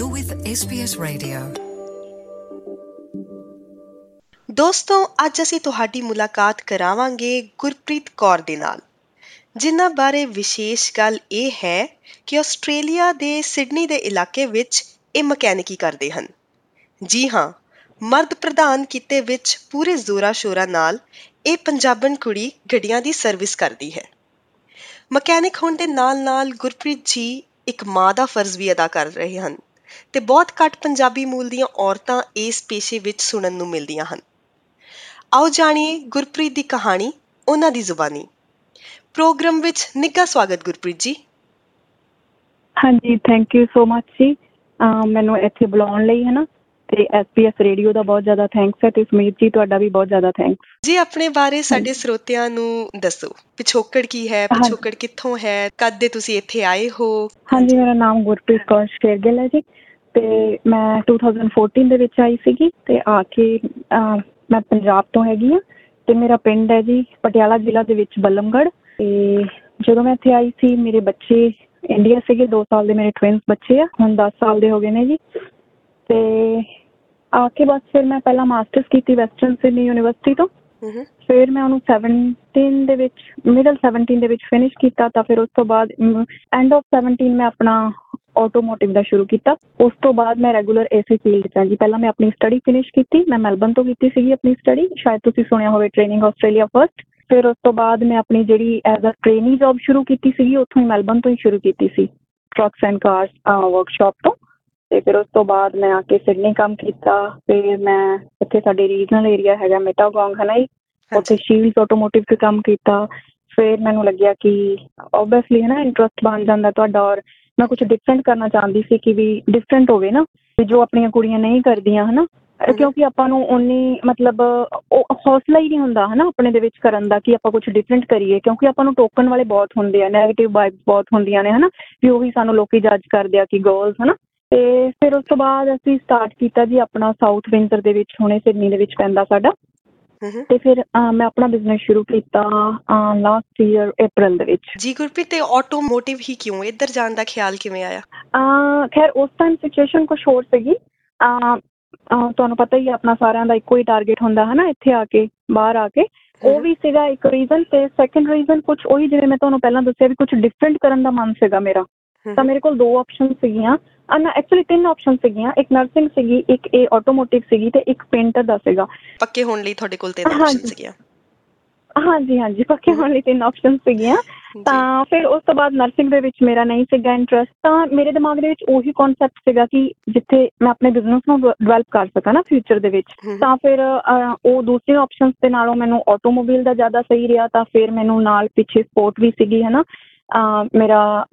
You're with SBS Radio. ਦੋਸਤੋ, ਅੱਜ ਅਸੀਂ ਤੁਹਾਡੀ ਮੁਲਾਕਾਤ ਕਰਾਵਾਂਗੇ ਗੁਰਪ੍ਰੀਤ ਕੌਰ ਦੇ ਨਾਲ। ਜਿਨ੍ਹਾਂ ਬਾਰੇ ਵਿਸ਼ੇਸ਼ ਗੱਲ ਇਹ ਹੈ ਕਿ ਆਸਟ੍ਰੇਲੀਆ ਦੇ ਸਿਡਨੀ ਦੇ ਇਲਾਕੇ ਵਿੱਚ ਇਹ ਮਕੈਨਿਕੀ ਕਰਦੇ ਹਨ। ਜੀ ਹਾਂ, ਮਰਦ ਪ੍ਰਧਾਨ ਕਿੱਤੇ ਵਿੱਚ ਪੂਰੇ ਜ਼ੋਰਾ ਸ਼ੋਰਾ ਨਾਲ ਇਹ ਪੰਜਾਬਣ ਕੁੜੀ ਗੱਡੀਆਂ ਦੀ ਸਰਵਿਸ ਕਰਦੀ ਹੈ। ਮਕੈਨਿਕ ਹੋਣ ਦੇ ਨਾਲ-ਨਾਲ ਗੁਰਪ੍ਰੀਤ ਜੀ ਇੱਕ ਮਾਂ ਦਾ ਫਰਜ਼ ਵੀ ਅਦਾ ਕਰ ਰਹੇ ਹਨ। ਤੇ ਬਹੁਤ ਘੱਟ ਪੰਜਾਬੀ ਮੂਲ ਦੀਆਂ ਔਰਤਾਂ ਇਸ ਪੇਸ਼ੇ ਵਿੱਚ ਸੁਣਨ ਨੂੰ ਮਿਲਦੀਆਂ ਹਨ। ਆਓ ਜਾਣੀਏ ਗੁਰਪ੍ਰੀਤ ਦੀ ਕਹਾਣੀ, ਉਹਨਾਂ ਦੀ ਜ਼ੁਬਾਨੀ। ਪ੍ਰੋਗਰਾਮ ਵਿੱਚ ਨਿੱਘਾ ਸਵਾਗਤ ਗੁਰਪ੍ਰੀਤ ਜੀ। ਹਾਂਜੀ ਥੈਂਕ ਯੂ ਸੋ ਮੱਚ ਜੀ। ਅਮ ਮੈਨੂੰ ਇੱਥੇ ਬੁਲਾਉਣ ਲਈ ਹੈ ਨਾ। ਤੇ ਐਸਪੀਐਸ ਰੇਡੀਓ ਦਾ ਬਹੁਤ ਜ਼ਿਆਦਾ ਥੈਂਕਸ ਹੈ ਤੇ ਸਮੀਰ ਜੀ ਤੁਹਾਡਾ ਵੀ ਬਹੁਤ ਜ਼ਿਆਦਾ ਥੈਂਕਸ ਜੀ ਆਪਣੇ ਬਾਰੇ ਸਾਡੇ ਸਰੋਤਿਆਂ ਨੂੰ ਦੱਸੋ ਪਿਛੋਕੜ ਕੀ ਹੈ। ਪਿਛੋਕੜ ਕਿੱਥੋਂ ਹੈ ਕਦ ਦੇ ਤੁਸੀਂ ਇੱਥੇ ਆਏ ਹੋ? ਹਾਂਜੀ ਮੇਰਾ ਨਾਮ ਗੁਰਪ੍ਰੀਤ ਕੌਰ ਸ਼ੇਰਗਿੱਲ ਹੈ ਜੀ ਤੇ ਮੈਂ 2014 ਦੇ ਵਿੱਚ ਆਈ ਸੀਗੀ ਤੇ ਆ ਕੇ ਮੈਂ ਪੰਜਾਬ ਤੋਂ ਹੈਗੀ ਆ ਤੇ ਮੇਰਾ ਪਿੰਡ ਹੈ ਜੀ ਪਟਿਆਲਾ ਜ਼ਿਲ੍ਹਾ ਦੇ ਵਿੱਚ ਬੱਲਮਗੜ੍ਹ ਤੇ ਜਦੋਂ ਮੈਂ ਇੱਥੇ ਆਈ ਸੀ ਮੇਰੇ ਬੱਚੇ ਇੰਡੀਆ ਸੀਗੇ 2 ਸਾਲ ਦੇ ਮੇਰੇ ਟਵਿੰਸ ਬੱਚੇ ਆ ਹੁਣ 10 ਸਾਲ ਦੇ ਹੋ ਗਏ ਨੇ ਜੀ। ਤੇ ਆ ਕੇ ਬਸ ਫਿਰ ਮੈਂ ਪਹਿਲਾਂ ਮਾਸਟਰਸ ਕੀਤੀ ਵੈਸਟਰਨ ਸਿਡਨੀ ਯੂਨੀਵਰਸਿਟੀ ਤੋਂ। ਫਿਰ ਮੈਂ ਉਹਨੂੰ 17 ਦੇ ਵਿੱਚ ਮਿਡਲ 17 ਦੇ ਵਿੱਚ ਫਿਨਿਸ਼ ਕੀਤਾ ਤਾਂ ਫਿਰ ਉਸ ਤੋਂ ਬਾਅਦ ਐਂਡ ਆਫ 17 ਮੈਂ ਆਪਣਾ ਆਟੋਮੋਟਿਵ ਦਾ ਸ਼ੁਰੂ ਕੀਤਾ। ਉਸ ਤੋਂ ਬਾਅਦ ਮੈਂ ਰੈਗੂਲਰ ਏਸੀ ਫੀਲਡ 'ਚ ਜੀ ਪਹਿਲਾਂ ਮੈਂ ਆਪਣੀ ਸਟੱਡੀ ਫਿਨਿਸ਼ ਕੀਤੀ। ਮੈਂ ਮੈਲਬਨ ਤੋਂ ਕੀਤੀ ਸੀਗੀ ਆਪਣੀ ਸਟੱਡੀ ਸ਼ਾਇਦ ਤੁਸੀਂ ਸੁਣਿਆ ਹੋਵੇ ਟ੍ਰੇਨਿੰਗ ਆਸਟ੍ਰੇਲੀਆ ਫਰਸਟ ਫਿਰ ਉਸ ਤੋਂ ਬਾਅਦ ਮੈਂ ਆਪਣੀ ਜਿਹੜੀ ਐਜ਼ ਅ ਟ੍ਰੇਨੀ ਜੌਬ ਸ਼ੁਰੂ ਕੀਤੀ ਸੀਗੀ ਉੱਥੋਂ ਹੀ ਮੈਲਬਨ ਤੋਂ ਹੀ ਸ਼ੁਰੂ ਕੀਤੀ ਸੀ। ਟਰੱਕਸ ਐਂਡ ਕਾਰਸ ਵਰਕਸ਼ਾਪ ਤੋਂ। ਤੇ ਫਿਰ ਉਸ ਤੋਂ ਬਾਅਦ ਮੈਂ ਆ ਕੇ ਸਿਡਨੀ ਕੰਮ ਕੀਤਾ। ਫਿਰ ਮੈਂ ਇੱਥੇ ਸਾਡੇ ਰੀਜਨਲ ਏਰੀਆ ਹੈਗਾ ਮਿਟਾਗੋਂਗ ਹੈ ਨਾ ਜੀ? ਉੱਥੇ ਸ਼ੀਲਡਸ ਆਟੋਮੋਟਿਵ 'ਚ ਕੰਮ ਕੀਤਾ। ਫਿਰ ਮੈਨੂੰ ਲੱਗਿਆ ਕਿ ਆਬਵੀਅਸਲੀ ਹੈ ਨਾ ਇੰਟਰਸਟ ਬਣ ਜਾਂਦਾ ਤੁਹਾਡਾ ਔਰ ਮੈਂ ਕੁਝ ਡਿਫਰੈਂਟ ਕਰਨਾ ਚਾਹੁੰਦੀ ਸੀ ਕਿ ਵੀ ਡਿਫਰੈਂਟ ਹੋਵੇ ਨਾ ਵੀ ਜੋ ਆਪਣੀਆਂ ਕੁੜੀਆਂ ਨਹੀਂ ਕਰਦੀਆਂ ਹਨਾ ਅਹ ਹਮ। ਕਿਉਂਕਿ ਆਪਾਂ ਨੂੰ ਉਨੀ ਮਤਲਬ ਉਹ ਹੌਸਲਾ ਹੀ ਨਹੀਂ ਹੁੰਦਾ ਹਨਾ ਆਪਣੇ ਦੇ ਵਿੱਚ ਕਰਨ ਦਾ ਕਿ ਆਪਾਂ ਕੁਝ ਡਿਫਰੈਂਟ ਕਰੀਏ। ਕਿਉਂਕਿ ਆਪਾਂ ਨੂੰ ਟੋਕਣ ਵਾਲੇ ਬਹੁਤ ਹੁੰਦੇ ਆ 네ਗੇਟਿਵ ਵਾਈਬਸ ਬਹੁਤ ਹੁੰਦੀਆਂ ਨੇ ਹਨਾ ਵੀ ਉਹੀ ਸਾਨੂੰ ਲੋਕੀ ਜੱਜ ਕਰਦੇ ਆ ਕਿ ਗਰਲਸ ਹਨਾ ਤੇ ਫਿਰ ਉਸ ਤੋਂ ਬਾਅਦ ਅਸੀਂ ਸਟਾਰਟ ਕੀਤਾ ਜੀ ਆਪਣਾ ਸਾਊਥ ਵਿੰਟਰ ਦੇ ਵਿੱਚ ਹੁਣੇ ਸਿਡਨੀ ਦੇ ਵਿੱਚ ਪੈਂਦਾ ਸਾਡਾ। ਤੇ ਫਿਰ ਮੈਂ ਆਪਣਾ ਬਿਜ਼ਨਸ ਸ਼ੁਰੂ ਕੀਤਾ ਲਾਸਟ ਈਅਰ April ਦੇ ਵਿੱਚ। ਜੀ ਗੁਰਪ੍ਰੀਤ ਤੇ ਆਟੋਮੋਟਿਵ ਹੀ ਕਿਉਂ? ਇੱਧਰ ਜਾਣ ਦਾ ਖਿਆਲ ਕਿਵੇਂ ਆਇਆ? ਖੈਰ ਉਸ ਟਾਈਮ ਸਿਚੁਏਸ਼ਨ ਕੁਝ ਹੋਰ ਸੀਗੀ। ਤੁਹਾਨੂੰ ਪਤਾ ਹੀ ਆਪਣਾ ਸਾਰਿਆਂ ਦਾ ਇੱਕੋ ਹੀ ਟਾਰਗੇਟ ਹੁੰਦਾ ਹੈ ਨਾ ਇੱਥੇ ਆ ਕੇ ਬਾਹਰ ਆ ਕੇ। ਉਹ। ਵੀ ਸੀਗਾ ਇੱਕ ਰੀਜ਼ਨ ਤੇ ਸੈਕੰਡ ਰੀਜ਼ਨ ਕੁਝ ਉਹੀ ਜਿਵੇਂ ਮੈਂ ਤੁਹਾਨੂੰ ਪਹਿਲਾਂ ਦੱਸਿਆ ਵੀ ਕੁਝ ਡਿਫਰੈਂਟ ਕਰਨ ਦਾ ਮਨ ਸੀਗਾ ਮੇਰਾ। ਤਾਂ ਮੇਰੇ ਕੋਲ ਦੋ ਆਪਸ਼ਨ ਸੀਗੀਆਂ। ਆ ਨਾ ਐਕਚੁਅਲੀ ਤਿੰਨ ਆਪਸ਼ਨ ਸੀਗੀਆਂ ਇੱਕ ਨਰਸਿੰਗ ਸੀਗੀ ਇੱਕ ਇਹ ਆਟੋਮੋਟਿਵ ਸੀਗੀ ਤੇ ਇੱਕ ਪੇਂਟਰ ਦਾ ਸੀਗਾ। ਪੱਕੇ ਹੋਣ ਲਈ ਤੁਹਾਡੇ ਕੋਲ ਤਿੰਨ। ਆਪਸ਼ਨ ਸੀਗੀਆਂ। ਹਾਂਜੀ ਹਾਂਜੀ ਪੱਕੇ ਹੋਣ ਲਈ ਤਿੰਨ ਆਪਸ਼ਨ ਸੀਗੀਆਂ। ਤਾਂ ਫਿਰ ਉਸ ਤੋਂ ਬਾਅਦ ਨਰਸਿੰਗ ਦੇ ਵਿੱਚ ਮੇਰਾ ਨਹੀਂ ਸੀਗਾ ਇੰਟਰਸਟ ਤਾਂ ਮੇਰੇ ਦਿਮਾਗ ਦੇ ਵਿੱਚ ਉਹੀ ਕਨਸੈਪਟ ਸੀਗਾ ਕਿ ਜਿੱਥੇ ਮੈਂ ਆਪਣੇ ਬਿਜ਼ਨਸ ਨੂੰ ਡਿਵੈਲਪ ਕਰ ਸਕਾਂ ਨਾ ਫਿਊਚਰ ਦੇ ਵਿੱਚ। ਹੂੰ। ਹੂੰ। ਤਾਂ ਫਿਰ ਉਹ ਦੂਸਰੇ ਆਪਸ਼ਨਸ ਦੇ ਨਾਲੋਂ ਮੈਨੂੰ ਆਟੋਮੋਬਾਈਲ ਦਾ ਜ਼ਿਆਦਾ ਸਹੀ ਰਿਹਾ ਤਾਂ ਫਿਰ ਮੈਨੂੰ ਨਾਲ ਪਿੱਛੇ ਸਪੋਰਟ ਵੀ ਸੀਗੀ ਹੈ ਨਾ ਮੇਰਾ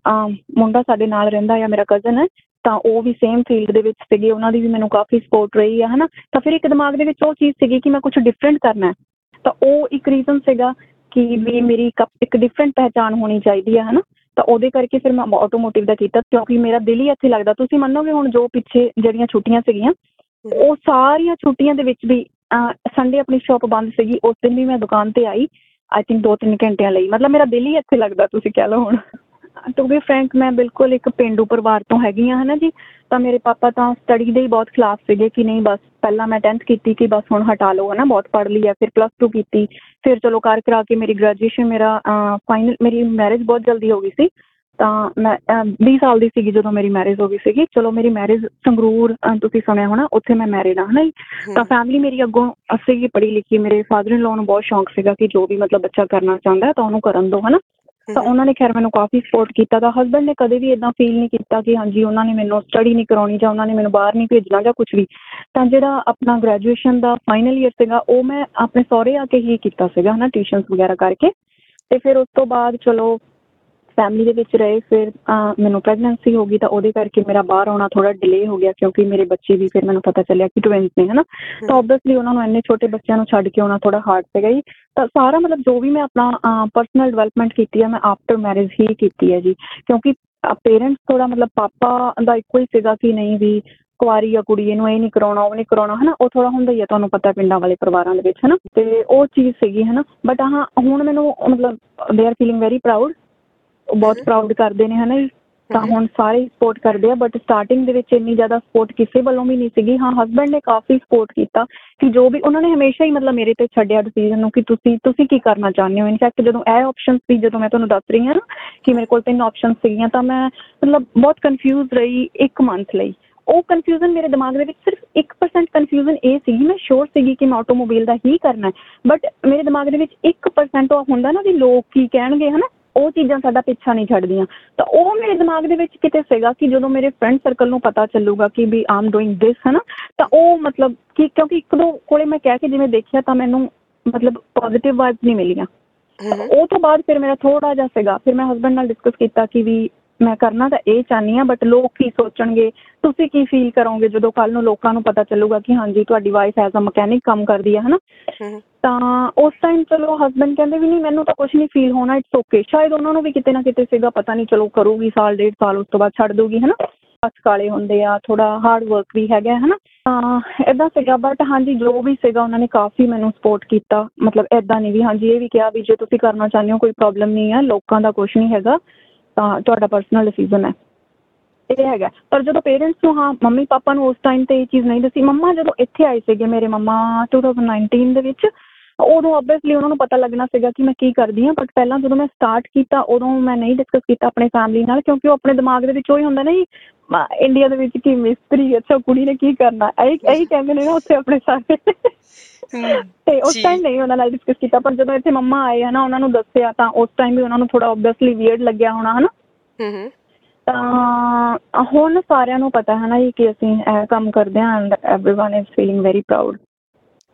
ਮੁੰਡਾ ਸਾਡੇ ਨਾਲ ਰਹਿੰਦਾ ਆ ਮੇਰਾ ਕਜ਼ਨ ਹੈ। ਤਾਂ ਉਹ ਵੀ ਸੇਮ ਫੀਲਡ ਦੇ ਵਿੱਚ ਸੀਗੇ ਉਹਨਾਂ ਦੀ ਵੀ ਮੈਨੂੰ ਕਾਫੀ ਸਪੋਰਟ ਰਹੀ ਆ ਹਨਾ? ਤਾਂ ਫਿਰ ਇੱਕ ਦਿਮਾਗ ਦੇ ਵਿੱਚ ਉਹ ਚੀਜ਼ ਸੀਗੀ ਕਿ ਮੈਂ ਕੁਝ ਡਿਫਰੈਂਟ ਕਰਨਾ ਹੈ। ਤਾਂ ਉਹ ਇੱਕ ਰੀਜ਼ਨ ਸੀਗਾ ਕਿ ਵੀ ਮੇਰੀ ਇੱਕ ਡਿਫਰੈਂਟ ਪਹਿਚਾਣ ਹੋਣੀ ਚਾਹੀਦੀ ਹੈ ਹਨਾ? ਤਾਂ ਉਹਦੇ ਕਰਕੇ ਫਿਰ ਮੈਂ ਆਟੋਮੋਟਿਵ ਦਾ ਕੀਤਾ ਕਿਉਂਕਿ ਮੇਰਾ ਦਿਲ ਹੀ ਇੱਥੇ ਲੱਗਦਾ। ਤੁਸੀਂ ਮੰਨੋਗੇ ਹੁਣ ਜੋ ਪਿੱਛੇ ਜਿਹੜੀਆਂ ਛੁੱਟੀਆਂ ਸੀਗੀਆਂ ਉਹ ਸਾਰੀਆਂ ਛੁੱਟੀਆਂ ਦੇ ਵਿੱਚ ਵੀ ਸੰਡੇ ਆਪਣੀ ਸ਼ਾਪ ਬੰਦ ਸੀਗੀ ਉਸ ਦਿਨ ਵੀ ਮੈਂ ਦੁਕਾਨ ਤੇ ਆਈ ਆਈ ਥਿੰਕ 2-3 ਘੰਟਿਆਂ ਲਈ। ਮਤਲਬ ਮੇਰਾ ਦਿਲ ਹੀ ਇੱਥੇ ਲੱਗਦਾ ਤੁਸੀਂ ਕਹਿ ਲਓ ਹੁਣ। ਟੂ ਬੀ ਫਰੈਂਕ ਮੈਂ ਬਿਲਕੁਲ ਇੱਕ ਪਿੰਡੂ ਪਰਿਵਾਰ ਤੋਂ ਹੈਗੀ ਆ ਹਨਾ ਜੀ। ਤਾਂ ਮੇਰੇ ਪਾਪਾ ਤਾਂ ਸਟੱਡੀ ਦੇ ਹੀ ਬਹੁਤ ਖਿਲਾਫ ਸੀਗੇ ਕਿ ਨਹੀਂ ਬਸ ਪਹਿਲਾਂ ਮੈਂ 10th ਕੀਤੀ ਕਿ ਬਸ ਹੁਣ ਹਟਾ ਲਓ ਹਨਾ ਬਹੁਤ ਪੜ੍ਹ ਲਈ ਹੈ ਫਿਰ ਪਲੱਸ 2 ਕੀਤੀ। ਫਿਰ ਚਲੋ ਕਰ ਕਰਾ ਕੇ ਮੇਰੀ ਗ੍ਰੈਜੂਏਸ਼ਨ ਮੇਰਾ ਫਾਈਨਲ ਮੇਰੀ ਮੈਰਿਜ ਬਹੁਤ ਜਲਦੀ ਹੋ ਗਈ ਸੀ। ਤਾਂ ਮੈਂ ਅਹ, 20 ਸਾਲ ਦੀ ਸੀਗੀ ਜਦੋਂ ਮੇਰੀ ਮੈਰਿਜ ਹੋ ਗਈ ਸੀਗੀ। ਚਲੋ ਮੇਰੀ ਮੈਰਿਜ ਸੰਗਰੂਰ ਤੁਸੀਂ ਸੁਣਿਆ ਹੋਣਾ ਉੱਥੇ ਮੈਂ ਮੈਰਿਡ ਆ ਹਨਾ ਤਾਂ ਫੈਮਿਲੀ ਮੇਰੀ ਅੱਗੋਂ ਅਸੀਂ ਪੜ੍ਹੀ ਲਿਖੀ ਮੇਰੇ ਫਾਦਰ ਇਨ ਲਾਅ ਨੂੰ ਬਹੁਤ ਸ਼ੌਂਕ ਸੀਗਾ ਕਿ ਜੋ ਵੀ ਮਤਲਬ ਬੱਚਾ ਕਰਨਾ ਚਾਹੁੰਦਾ ਹੈ ਤਾਂ ਉਹਨੂੰ ਕਰਨ ਦਿਓ ਹਨਾ। ਤਾਂ ਉਹਨਾਂ ਨੇ ਖੈਰ ਮੈਨੂੰ ਕਾਫੀ ਸਪੋਰਟ ਕੀਤਾ ਤਾਂ ਹਸਬੰਡ ਨੇ ਕਦੇ ਵੀ ਇਦਾਂ ਫੀਲ ਨਹੀਂ ਕੀਤਾ ਕਿ ਹਾਂਜੀ ਉਹਨਾਂ ਨੇ ਮੈਨੂੰ ਸਟੱਡੀ ਨਹੀਂ ਕਰਾਉਣੀ ਜਾਂ ਉਹਨਾਂ ਨੇ ਮੈਨੂੰ ਬਾਹਰ ਨਹੀਂ ਭੇਜਣਾ ਜਾਂ ਕੁਝ ਵੀ ਤਾਂ ਜਿਹੜਾ ਆਪਣਾ ਗ੍ਰੈਜੂਏਸ਼ਨ ਦਾ ਫਾਈਨਲ ਈਅਰ ਸੀਗਾ ਉਹ ਮੈਂ ਆਪਣੇ ਸਹੁਰੇ ਆ ਕੇ ਹੀ ਕੀਤਾ ਸੀਗਾ ਹਨਾ ਟਿਊਸ਼ਨਸ ਵਗੈਰਾ ਕਰਕੇ ਤੇ ਫਿਰ ਉਸ ਤੋਂ ਬਾਅਦ ਚਲੋ ਫੈਮਿਲੀ ਦੇ ਵਿੱਚ ਰਹੇ ਫਿਰ ਮੈਨੂੰ ਪ੍ਰੈਗਨੈਂਸੀ ਹੋ ਗਈ ਤਾਂ ਉਹਦੇ ਕਰਕੇ ਮੇਰਾ ਬਾਹਰ ਆਉਣਾ ਥੋੜਾ ਡਿਲੇ ਹੋ ਗਿਆ ਕਿਉਂਕਿ ਮੇਰੇ ਬੱਚੇ ਵੀ ਫਿਰ ਮੈਨੂੰ ਪਤਾ ਚੱਲਿਆ ਕਿ ਟਵਿੰਸ ਨੇ ਹਨਾ? ਤਾਂ ਆਬਵੀਅਸਲੀ ਉਹਨਾਂ ਨੂੰ ਇੰਨੇ ਛੋਟੇ ਬੱਚਿਆਂ ਨੂੰ ਛੱਡ ਕੇ ਆਉਣਾ ਥੋੜਾ ਹਾਰਡ ਸੀਗਾ ਜੀ। ਤਾਂ ਸਾਰਾ ਮਤਲਬ ਜੋ ਵੀ ਮੈਂ ਆਪਣਾ ਪਰਸਨਲ ਡਿਵੈਲਪਮੈਂਟ ਕੀਤੀ ਹੈ ਮੈਂ ਆਫਟਰ ਮੈਰਿਜ ਹੀ ਕੀਤੀ ਹੈ ਜੀ। ਕਿਉਂਕਿ ਪੇਰੈਂਟਸ ਥੋੜਾ ਮਤਲਬ ਪਾਪਾ ਦਾ ਇੱਕੋ ਹੀ ਸੀਗਾ ਕਿ ਨਹੀਂ ਵੀ ਕੁਆਰੀ ਆ ਕੁੜੀ ਇਹਨੂੰ ਇਹ ਨਹੀਂ ਕਰਾਉਣਾ ਉਹ ਨਹੀਂ ਕਰਾਉਣਾ ਹਨਾ? ਉਹ ਥੋੜਾ ਹੁੰਦਾ ਹੀ ਆ ਤੁਹਾਨੂੰ ਪਤਾ ਪਿੰਡਾਂ ਵਾਲੇ ਪਰਿਵਾਰਾਂ ਦੇ ਵਿੱਚ ਹਨਾ? ਤੇ ਉਹ ਚੀਜ਼ ਸੀਗੀ ਹਨਾ? ਬਟ ਹਾਂ ਹੁਣ ਮੈਨੂੰ ਮਤਲਬ they are feeling very proud ਉਹ ਬਹੁਤ ਪ੍ਰਾਊਡ ਕਰਦੇ ਨੇ ਹਨਾ ਜੀ? ਤਾਂ। ਹੁਣ ਸਾਰੇ ਸਪੋਰਟ ਕਰਦੇ ਆ ਬਟ ਸਟਾਰਟਿੰਗ ਦੇ ਵਿੱਚ ਇੰਨੀ ਜ਼ਿਆਦਾ ਸਪੋਰਟ ਕਿਸੇ ਵੱਲੋਂ ਵੀ ਨਹੀਂ ਸੀਗੀ। ਹਾਂ ਹਸਬੰਡ ਨੇ ਕਾਫੀ ਸਪੋਰਟ ਕੀਤਾ ਕਿ ਜੋ ਵੀ ਉਹਨਾਂ ਨੇ ਹਮੇਸ਼ਾ ਹੀ ਮਤਲਬ ਮੇਰੇ ਤੇ ਛੱਡਿਆ ਡਿਸੀਜਨ ਨੂੰ ਕਿ ਤੁਸੀਂ ਤੁਸੀਂ ਕੀ ਕਰਨਾ ਚਾਹੁੰਦੇ ਹੋ? ਇਨਫੈਕਟ ਜਦੋਂ ਇਹ ਆਪਸ਼ਨਸ ਸੀ ਜਦੋਂ ਮੈਂ ਤੁਹਾਨੂੰ ਦੱਸ ਰਹੀ ਹਾਂ ਨਾ ਕਿ ਮੇਰੇ ਕੋਲ ਤਿੰਨ ਆਪਸ਼ਨਸ ਸੀਗੀਆਂ ਤਾਂ ਮੈਂ ਮਤਲਬ ਬਹੁਤ ਕਨਫਿਊਜ਼ ਰਹੀ ਇੱਕ ਮੰਥ ਲਈ। ਉਹ ਕਨਫਿਊਜ਼ਨ ਮੇਰੇ ਦਿਮਾਗ ਦੇ ਵਿੱਚ ਸਿਰਫ 1% ਕਨਫਿਊਜ਼ਨ ਇਹ ਸੀਗੀ ਮੈਂ ਸ਼ੋਰ ਸੀਗੀ ਕਿ ਮੈਂ ਆਟੋਮੋਬਾਈਲ ਦਾ ਹੀ ਕਰਨਾ ਹੈ। ਬਟ ਮੇਰੇ ਦਿਮਾਗ ਦੇ ਵਿੱਚ 1% ਉਹ ਹੁੰਦਾ ਨਾ ਵੀ ਲੋਕ ਕੀ ਕਹਿਣਗੇ ਹਨਾ? ਉਹ ਚੀਜ਼ਾਂ ਸਾਡਾ ਪਿੱਛਾ ਨਹੀਂ ਛੱਡਦੀਆਂ। ਤਾਂ ਉਹ ਮੇਰੇ ਦਿਮਾਗ ਦੇ ਵਿੱਚ ਕਿਤੇ ਸੀਗਾ ਕਿ ਜਦੋਂ ਮੇਰੇ ਫਰੈਂਡ ਸਰਕਲ ਨੂੰ ਪਤਾ ਚੱਲੂਗਾ ਕਿ ਵੀ ਆਮ ਡੂਇੰਗ ਦਿਸ ਹਨਾ ਤਾਂ ਉਹ ਮਤਲਬ ਕਿ ਕਿਉਂਕਿ ਇੱਕ ਦੋ ਕੋਲੇ ਮੈਂ ਕਹਿ ਕੇ ਜਿਵੇਂ ਦੇਖਿਆ ਤਾਂ ਮੈਨੂੰ ਮਤਲਬ ਪੋਜ਼ਿਟਿਵ ਵਾਈਬਸ ਨਹੀਂ ਮਿਲੀਆਂ। ਉਹ ਤੋਂ ਬਾਅਦ ਫਿਰ ਮੇਰਾ ਥੋੜਾ ਜਿਹਾ ਸੀਗਾ। ਫਿਰ ਮੈਂ ਹਸਬੰਡ ਨਾਲ ਡਿਸਕਸ ਕੀਤਾ ਕਿ ਵੀ ਮੈਂ ਕਰਨਾ ਤਾਂ ਇਹ ਚਾਹਨੀ ਆ ਬਟ ਲੋਕ ਕੀ ਸੋਚਣਗੇ? ਤੁਸੀਂ ਕੀ ਫੀਲ ਕਰੋਗੇ ਜਦੋਂ ਕੱਲ ਨੂੰ ਲੋਕਾਂ ਨੂੰ ਪਤਾ ਚੱਲੂਗਾ ਕਿ ਹਾਂਜੀ ਤੁਹਾਡੀ ਵਾਈਫ ਐਜ਼ ਅ ਮਕੈਨਿਕ ਕੰਮ ਕਰਦੀ ਹੈ ਹਨਾ? ਤਾਂ ਉਸ ਟਾਈਮ ਚਲੋ ਹਸਬੰਡ ਕਹਿੰਦੇ ਵੀ ਨਹੀਂ ਮੈਨੂੰ ਤਾਂ ਕੁਝ ਨਹੀਂ ਫੀਲ ਹੋਣਾ ਇਟਸ ਓਕੇ ਸ਼ਾਇਦ ਉਹਨਾਂ ਨੂੰ ਵੀ ਕਿਤੇ ਨਾ ਕਿਤੇ ਸੀਗਾ ਪਤਾ ਨਹੀਂ ਚਲੋ ਕਰੂਗੀ ਸਾਲ ਡੇਢ ਸਾਲ ਉਸ ਤੋਂ ਬਾਅਦ ਛੱਡ ਦੂਗੀ ਹਨਾ? ਹੱਥ ਕਾਲੇ ਹੁੰਦੇ ਆ ਥੋੜਾ ਹਾਰਡ ਵਰਕ ਵੀ ਹੈਗਾ ਹਨਾ? ਤਾਂ ਇਦਾਂ ਸੀਗਾ ਬਟ ਹਾਂਜੀ ਜੋ ਵੀ ਸੀਗਾ ਉਹਨਾਂ ਨੇ ਕਾਫੀ ਮੈਨੂੰ ਸਪੋਰਟ ਕੀਤਾ। ਮਤਲਬ ਇਦਾਂ ਨਹੀਂ ਵੀ ਹਾਂਜੀ ਇਹ ਵੀ ਕਿਹਾ ਵੀ ਜੇ ਤੁਸੀਂ ਕਰਨਾ ਚਾਹੁੰਦੇ ਹੋ ਕੋਈ ਪ੍ਰੋਬਲਮ ਨਹੀਂ ਹੈ ਲੋਕਾਂ ਦਾ ਕੁਝ ਨਹੀਂ ਹੈਗਾ। ਤਾਂ ਤੁਹਾਡਾ ਪਰਸਨਲ ਡਿਸੀਜਨ ਹੈ। ਇਹ ਹੈਗਾ। ਪਰ ਜਦੋਂ ਪੇਰੈਂਟਸ ਨੂੰ, ਹਾਂ ਮੰਮੀ ਪਾਪਾ ਨੂੰ ਉਸ ਟਾਈਮ ਤੇ ਇਹ ਚੀਜ਼ ਨਹੀਂ ਦੱਸੀ, ਮੰਮਾ ਜਦੋਂ ਇੱਥੇ ਆਏ ਸੀਗੇ ਮੇਰੇ ਮੰਮਾ 2019 ਦੇ ਵਿੱਚ ਉਦੋਂ ਆਬਵੀਅਸਲੀ ਉਹਨਾਂ ਨੂੰ ਪਤਾ ਲੱਗਣਾ ਸੀਗਾ ਕਿ ਮੈਂ ਕੀ ਕਰਦੀ ਹਾਂ ਬਟ ਪਹਿਲਾਂ ਜਦੋਂ ਮੈਂ ਸਟਾਰਟ ਕੀਤਾ ਉਦੋਂ ਮੈਂ ਨਹੀਂ ਡਿਸਕਸ ਕੀਤਾ ਆਪਣੇ ਫੈਮਿਲੀ ਨਾਲ ਕਿਉਂਕਿ ਉਹ ਆਪਣੇ ਦਿਮਾਗ ਦੇ ਵਿੱਚ ਉਹੀ ਹੁੰਦਾ ਨਾ ਜੀ ਮ- ਇੰਡੀਆ ਦੇ ਵਿੱਚ ਕੀ ਮਿਸਤਰੀ ਅੱਛਾ ਕੁੜੀ ਨੇ ਕੀ ਕਰਨਾ ਇਹੀ ਇਹੀ ਕਹਿੰਦੇ ਨੇ ਨਾ ਉੱਥੇ ਆਪਣੇ ਸਾਰੇ ਹਮ, ਤੇ ਉਸ ਜੀ। ਟਾਈਮ ਨਹੀਂ ਉਹਨਾਂ ਨਾਲ ਡਿਸਕਸ ਕੀਤਾ ਪਰ ਜਦੋਂ ਇੱਥੇ ਮੰਮਾ ਆਏ ਹਨਾ ਉਹਨਾਂ ਨੂੰ ਦੱਸਿਆ ਤਾਂ ਉਸ ਟਾਈਮ ਵੀ ਉਹਨਾਂ ਨੂੰ ਥੋੜਾ ਆਬਵੀਅਸਲੀ ਵੀਅਰਡ ਲੱਗਿਆ ਹੋਣਾ ਹਨਾ ਹਮ, ਹਮ, ਤਾਂ ਹੁਣ ਸਾਰਿਆਂ ਨੂੰ ਪਤਾ ਹੈ ਨਾ ਜੀ ਕਿ ਅਸੀਂ ਇਹ ਕੰਮ ਕਰਦੇ ਹਾਂ and everyone is feeling very proud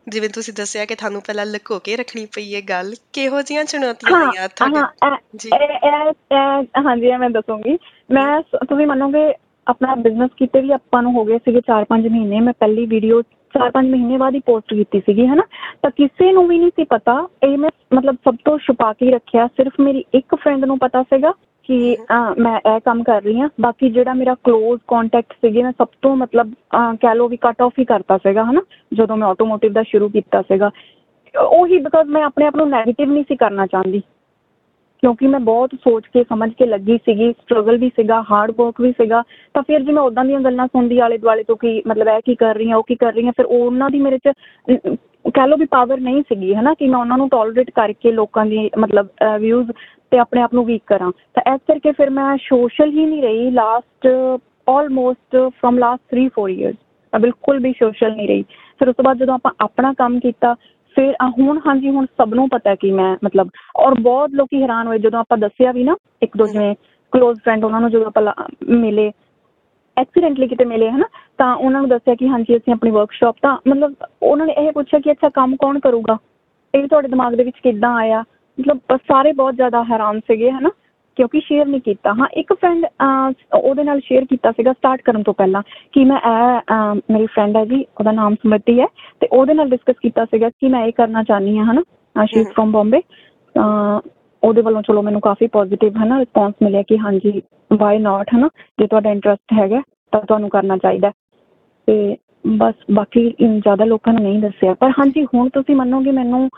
ਜਿਵੇਂ ਤੁਸੀਂ ਦੱਸਿਆ ਕਿ ਤੁਹਾਨੂੰ ਪਹਿਲਾਂ ਲੁਕੋ ਕੇ ਰੱਖਣੀ ਪਈ ਇਹ ਗੱਲ ਕਿਹੋ ਜੀਆਂ ਚੁਣੌਤੀਆਂ ਆਈਆਂ ਤੁਹਾਡੇ ਹਾਂ ਜੀ? ਹਾਂਜੀ ਮੈਂ ਦੱਸੂਗੀ। ਮੈਂ ਤੁਸੀਂ ਮੰਨੋਗੇ ਆਪਣਾ ਬਿਜ਼ਨਸ ਕੀਤੇ ਵੀ ਆਪਾਂ ਨੂੰ ਹੋ ਗਏ ਸੀਗੇ 4-5 ਮਹੀਨੇ। ਮੈਂ ਪਹਿਲੀ ਵੀਡੀਓ 4-5 ਮਹੀਨੇ ਬਾਅਦ ਹੀ ਪੋਸਟ ਕੀਤੀ ਸੀਗੀ ਹਨਾ? ਤਾਂ ਕਿਸੇ ਨੂੰ ਵੀ ਨਹੀਂ ਸੀ ਪਤਾ ਇਹ ਮੈਂ ਮਤਲਬ ਸਭ ਤੋਂ ਛੁਪਾ ਕੇ ਰੱਖਿਆ। ਸਿਰਫ ਮੇਰੀ ਇੱਕ ਫਰੈਂਡ ਨੂੰ ਪਤਾ ਸੀਗਾ। ਕਿ ਮੈਂ ਇਹ ਕੰਮ ਕਰ ਰਹੀ ਹਾਂ। ਬਾਕੀ ਜਿਹੜਾ ਮੇਰਾ ক্লোਜ਼ ਕੰਟੈਕਟ ਸੀਗੇ, ਮੈਂ ਸਭ ਤੋਂ ਮਤਲਬ ਕਹਿ ਲਓ ਵੀ ਕੱਟ ਆਫ ਹੀ ਕਰਤਾ ਸੀਗਾ, ਹਨਾ? ਜਦੋਂ ਮੈਂ ਆਟੋਮੋਟਿਵ ਦਾ ਸ਼ੁਰੂ ਕੀਤਾ ਸੀਗਾ। ਉਹੀ ਬਿਕਾਜ਼ ਮੈਂ ਆਪਣੇ ਆਪ ਨੂੰ ਨੈਗੇਟਿਵ ਨਹੀਂ ਸੀ ਕਰਨਾ ਚਾਹੁੰਦੀ। ਕਿਉਂਕਿ ਮੈਂ ਬਹੁਤ ਸੋਚ ਕੇ, ਸਮਝ ਕੇ ਲੱਗੀ ਸੀਗੀ ਸਟਰਗਲ ਵੀ ਸੀਗਾ ਹਾਰਡ ਵਰਕ ਵੀ ਸੀਗਾ। ਤਾਂ ਫਿਰ ਜੇ ਮੈਂ ਉਦਾਂ ਦੀਆਂ ਗੱਲਾਂ ਸੁਣਦੀ ਆਲੇ ਦੁਆਲੇ ਤੋਂ ਕਿ ਮਤਲਬ ਇਹ ਕੀ ਕਰ ਰਹੀ ਆ ਉਹ ਕੀ ਕਰ ਰਹੀ ਆ ਫਿਰ ਉਹਨਾਂ ਦੀ ਮੇਰੇ 'ਚ ਕਹਿ ਲਓ ਵੀ ਪਾਵਰ ਨਹੀਂ ਸੀਗੀ ਹਨਾ ਕਿ ਮੈਂ ਉਹਨਾਂ ਨੂੰ ਟੋਲਰੇਟ ਕਰਕੇ ਲੋਕਾਂ ਦੀ ਮਤਲਬ ਵਿਊਜ਼ ਤੇ ਆਪਣੇ ਆਪ ਨੂੰ ਵੀਕ ਕਰਾਂ। ਤਾਂ ਇਸ ਕਰਕੇ ਫਿਰ ਮੈਂ ਸੋਸ਼ਲ ਹੀ ਨਹੀਂ ਰਹੀ last almost from last 3-4 years ਮੈਂ ਬਿਲਕੁਲ ਵੀ ਸੋਸ਼ਲ ਨਹੀਂ ਰਹੀ। ਫਿਰ ਉਸ ਤੋਂ ਬਾਅਦ ਜਦੋਂ ਆਪਾਂ ਆਪਣਾ ਕੰਮ ਕੀਤਾ ਫਿਰ ਹੁਣ ਹਾਂਜੀ ਹੁਣ ਸਭ ਨੂੰ ਪਤਾ ਕਿ ਮੈਂ ਮਤਲਬ ਔਰ ਬਹੁਤ ਲੋਕੀ ਹੈਰਾਨ ਹੋਏ ਜਦੋਂ ਆਪਾਂ ਦੱਸਿਆ ਵੀ ਨਾ ਇੱਕ ਦੋ ਜਿਵੇਂ ਕਲੋਜ਼ ਫਰੈਂਡ ਉਹਨਾਂ ਨੂੰ ਜਦੋਂ ਆਪਾਂ ਲਾ- ਮਿਲੇ ਐਕਸੀਡੈਂਟਲੀ ਕਿਤੇ ਮਿਲੇ ਹਨਾ? ਤਾਂ ਉਹਨਾਂ ਨੂੰ ਦੱਸਿਆ ਕਿ ਹਾਂਜੀ ਅਸੀਂ ਆਪਣੀ ਵਰਕਸ਼ਾਪ ਤਾਂ ਮਤਲਬ ਉਹਨਾਂ ਨੇ ਇਹ ਪੁੱਛਿਆ ਕਿ ਅੱਛਾ ਕੰਮ ਕੌਣ ਕਰੂਗਾ? ਇਹ ਤੁਹਾਡੇ ਦਿਮਾਗ ਦੇ ਵਿੱਚ ਕਿੱਦਾਂ ਆਇਆ? ਮਤਲਬ ਸਾਰੇ ਬਹੁਤ ਜ਼ਿਆਦਾ ਹੈਰਾਨ ਸੀਗੇ ਹਨਾ? ਕਿਉਂਕਿ ਸ਼ੇਅਰ ਨਹੀਂ ਕੀਤਾ। ਹਾਂ ਇੱਕ ਫਰੈਂਡ ਉਹਦੇ ਨਾਲ ਸ਼ੇਅਰ ਕੀਤਾ ਸੀਗਾ ਸਟਾਰਟ ਕਰਨ ਤੋਂ ਪਹਿਲਾਂ ਕਿ ਮੈਂ ਇਹ ਮੇਰੀ ਫਰੈਂਡ ਹੈ ਜੀ ਉਹਦਾ ਨਾਮ ਸਮ੍ਰਿਤੀ ਹੈ ਤੇ ਉਹਦੇ ਨਾਲ ਡਿਸਕਸ ਕੀਤਾ ਸੀਗਾ ਕਿ ਮੈਂ ਇਹ ਕਰਨਾ ਚਾਹਨੀ ਹਾਂ ਹਨਾ? ਸ਼ੀ। ਫਰੋਮ ਬੰਬੇ ਉਹਦੇ ਵੱਲੋਂ ਚਲੋ ਮੈਨੂੰ ਕਾਫੀ ਪੋਜ਼ਿਟਿਵ ਹੈ ਨਾ ਰਿਸਪੌਂਸ ਮਿਲਿਆ ਕਿ ਹਾਂਜੀ ਵਾਈ ਨਾਟ ਹਨਾ ਜੇ ਤੁਹਾਡਾ ਇੰਟਰਸਟ ਹੈਗਾ ਤਾਂ ਤੁਹਾਨੂੰ ਕਰਨਾ ਚਾਹੀਦਾ ਤੇ ਬਸ ਬਾਕੀ ਜ਼ਿਆਦਾ ਲੋਕਾਂ ਨੂੰ ਨਹੀਂ ਦੱਸਿਆ। ਪਰ ਹਾਂਜੀ ਹੁਣ ਤੁਸੀਂ ਮੰਨੋਗੇ ਮੈਨੂੰ